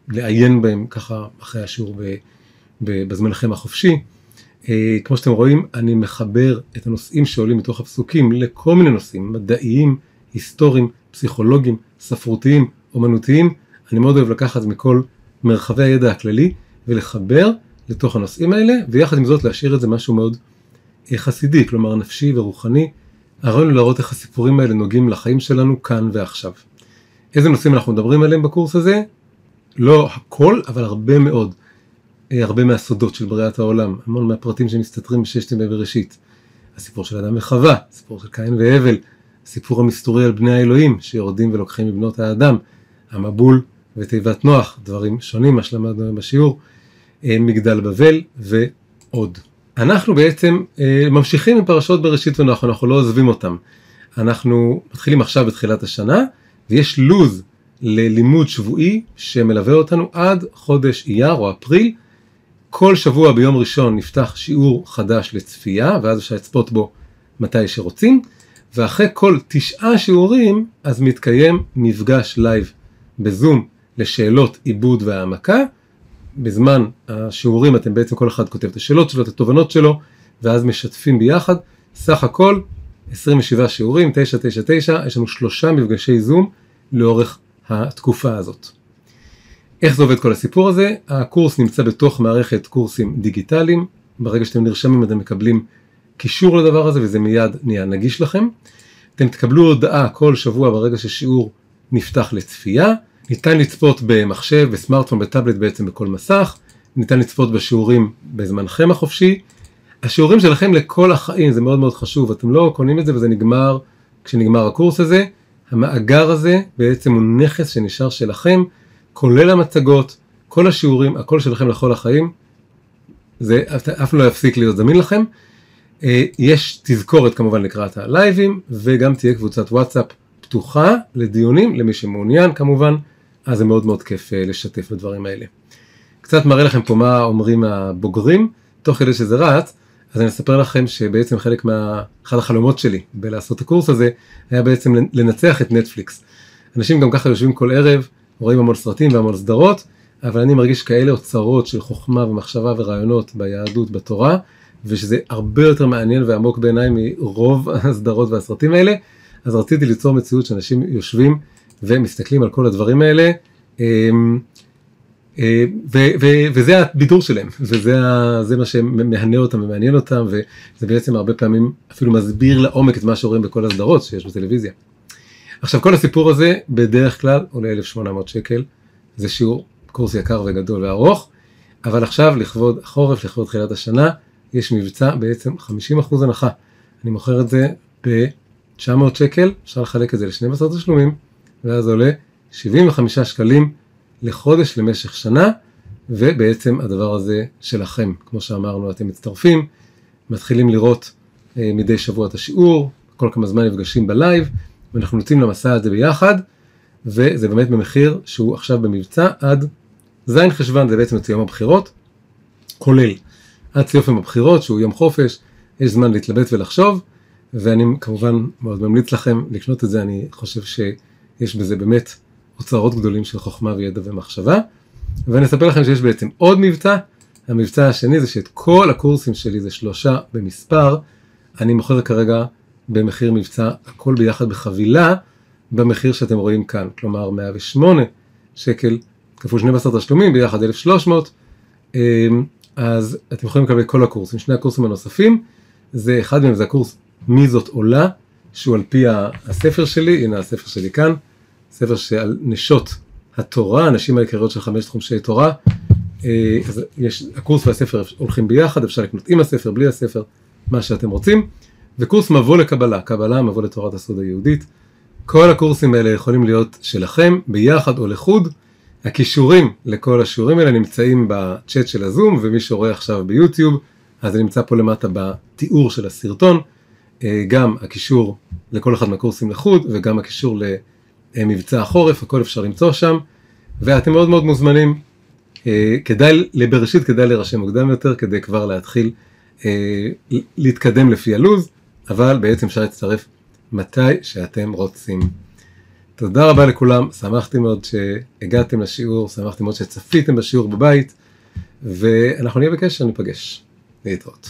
לעיין בהם ככה אחרי השיעור בזמנכם החופשי. אה, כמו שאתם רואים, אני מחבר את הנושאים שעולים מתוך הפסוקים לכל מיני נושאים, מדעיים, היסטוריים, פסיכולוגיים, ספרותיים, אומנותיים. אני מאוד אוהב לקחת מכל מרחבי הידע הכללי ולחבר לתוך הנושאים האלה, ויחד עם זאת להשאיר את זה משהו מאוד חסידי, כלומר נפשי ורוחני. הרעיון הוא להראות איך הסיפורים האלה נוגעים לחיים שלנו כאן ועכשיו. איזה נושאים אנחנו מדברים עליהם בקורס הזה? לא הכל, אבל הרבה מאוד. הרבה מהסודות של בריאת העולם, המון מהפרטים שמסתתרים בששת ימי בראשית. הסיפור של אדם וחווה, הסיפור של קין והבל, הסיפור המסתורי על בני האלוהים שיורדים ולוקחים מבנות האדם, המבול ותיבת נוח, דברים שונים מה שלמדנו בשיעור, מגדל בבל ועוד. אנחנו בעצם אה, ממשיכים עם פרשות בראשית ונוח, אנחנו לא עוזבים אותם. אנחנו מתחילים עכשיו בתחילת השנה, ויש לוז ללימוד שבועי שמלווה אותנו עד חודש אייר או אפריל. כל שבוע ביום ראשון נפתח שיעור חדש לצפייה, ואז אפשר לצפות בו מתי שרוצים, ואחרי כל תשעה שיעורים, אז מתקיים מפגש לייב בזום לשאלות עיבוד והעמקה. בזמן השיעורים אתם בעצם כל אחד כותב את השאלות שלו, את התובנות שלו, ואז משתפים ביחד. סך הכל 27 שיעורים, 999, יש לנו שלושה מפגשי זום לאורך התקופה הזאת. איך זה עובד כל הסיפור הזה? הקורס נמצא בתוך מערכת קורסים דיגיטליים, ברגע שאתם נרשמים אתם מקבלים קישור לדבר הזה וזה מיד נהיה נגיש לכם. אתם תקבלו הודעה כל שבוע ברגע ששיעור נפתח לצפייה, ניתן לצפות במחשב, בסמארטפון, בטאבלט בעצם בכל מסך, ניתן לצפות בשיעורים בזמנכם החופשי. השיעורים שלכם לכל החיים זה מאוד מאוד חשוב, אתם לא קונים את זה וזה נגמר כשנגמר הקורס הזה. המאגר הזה בעצם הוא נכס שנשאר שלכם, כולל המצגות, כל השיעורים, הכל שלכם לכל החיים. זה אף לא יפסיק להיות זמין לכם. אה, יש תזכורת כמובן לקראת הלייבים וגם תהיה קבוצת וואטסאפ פתוחה לדיונים למי שמעוניין כמובן. אז זה מאוד מאוד כיף אה, לשתף בדברים האלה. קצת מראה לכם פה מה אומרים הבוגרים, תוך כדי שזה רץ, אז אני אספר לכם שבעצם חלק מה... אחד החלומות שלי בלעשות את הקורס הזה, היה בעצם לנצח את נטפליקס. אנשים גם ככה יושבים כל ערב, רואים המון סרטים והמון סדרות, אבל אני מרגיש כאלה אוצרות של חוכמה ומחשבה ורעיונות ביהדות, בתורה, ושזה הרבה יותר מעניין ועמוק בעיניי מרוב הסדרות והסרטים האלה, אז רציתי ליצור מציאות שאנשים יושבים ומסתכלים על כל הדברים האלה, אמ, אה, ו- ו- וזה הבידור שלהם, וזה מה שמהנה אותם ומעניין אותם, וזה בעצם הרבה פעמים אפילו מסביר לעומק את מה שרואים בכל הסדרות שיש בטלוויזיה. עכשיו כל הסיפור הזה בדרך כלל עולה 1,800 שקל, זה שיעור קורס יקר וגדול וארוך, אבל עכשיו לכבוד החורף, לכבוד תחילת השנה, יש מבצע בעצם 50% הנחה. אני מוכר את זה ב-900 שקל, אפשר לחלק את זה ל-12 תשלומים, ואז עולה 75 שקלים לחודש למשך שנה, ובעצם הדבר הזה שלכם. כמו שאמרנו, אתם מצטרפים, מתחילים לראות אה, מדי שבוע את השיעור, כל כמה זמן נפגשים בלייב, ואנחנו יוצאים למסע הזה ביחד, וזה באמת במחיר שהוא עכשיו במבצע עד ז' חשוון, זה בעצם את יום הבחירות, כולל עד סוף יום הבחירות, שהוא יום חופש, יש זמן להתלבט ולחשוב, ואני כמובן מאוד ממליץ לכם לקנות את זה, אני חושב שיש בזה באמת אוצרות גדולים של חוכמה וידע ומחשבה. ואני אספר לכם שיש בעצם עוד מבצע, המבצע השני זה שאת כל הקורסים שלי זה שלושה במספר, אני מוכר כרגע במחיר מבצע הכל ביחד בחבילה, במחיר שאתם רואים כאן, כלומר 108 שקל כפול 12 תשלומים, ביחד 1,300, אמ, אז אתם יכולים לקבל כל הקורסים, שני הקורסים הנוספים, זה אחד מהם זה הקורס מי זאת עולה, שהוא על פי הספר שלי, הנה הספר שלי כאן, ספר שעל נשות התורה, הנשים העיקריות של חמש חומשי תורה. אה, אז יש, הקורס והספר הולכים ביחד, אפשר לקנות עם הספר, בלי הספר, מה שאתם רוצים. וקורס מבוא לקבלה, קבלה, מבוא לתורת הסוד היהודית. כל הקורסים האלה יכולים להיות שלכם, ביחד או לחוד. הכישורים לכל השיעורים האלה נמצאים בצ'אט של הזום, ומי שרואה עכשיו ביוטיוב, אז זה נמצא פה למטה בתיאור של הסרטון. אה, גם הקישור לכל אחד מהקורסים לחוד, וגם הקישור ל... מבצע החורף, הכל אפשר למצוא שם, ואתם מאוד מאוד מוזמנים. אה, כדאי, לבראשית כדאי להירשם מוקדם יותר, כדי כבר להתחיל אה, להתקדם לפי הלו"ז, אבל בעצם אפשר להצטרף מתי שאתם רוצים. תודה רבה לכולם, שמחתי מאוד שהגעתם לשיעור, שמחתי מאוד שצפיתם בשיעור בבית, ואנחנו נהיה בקשר, ניפגש. להתראות.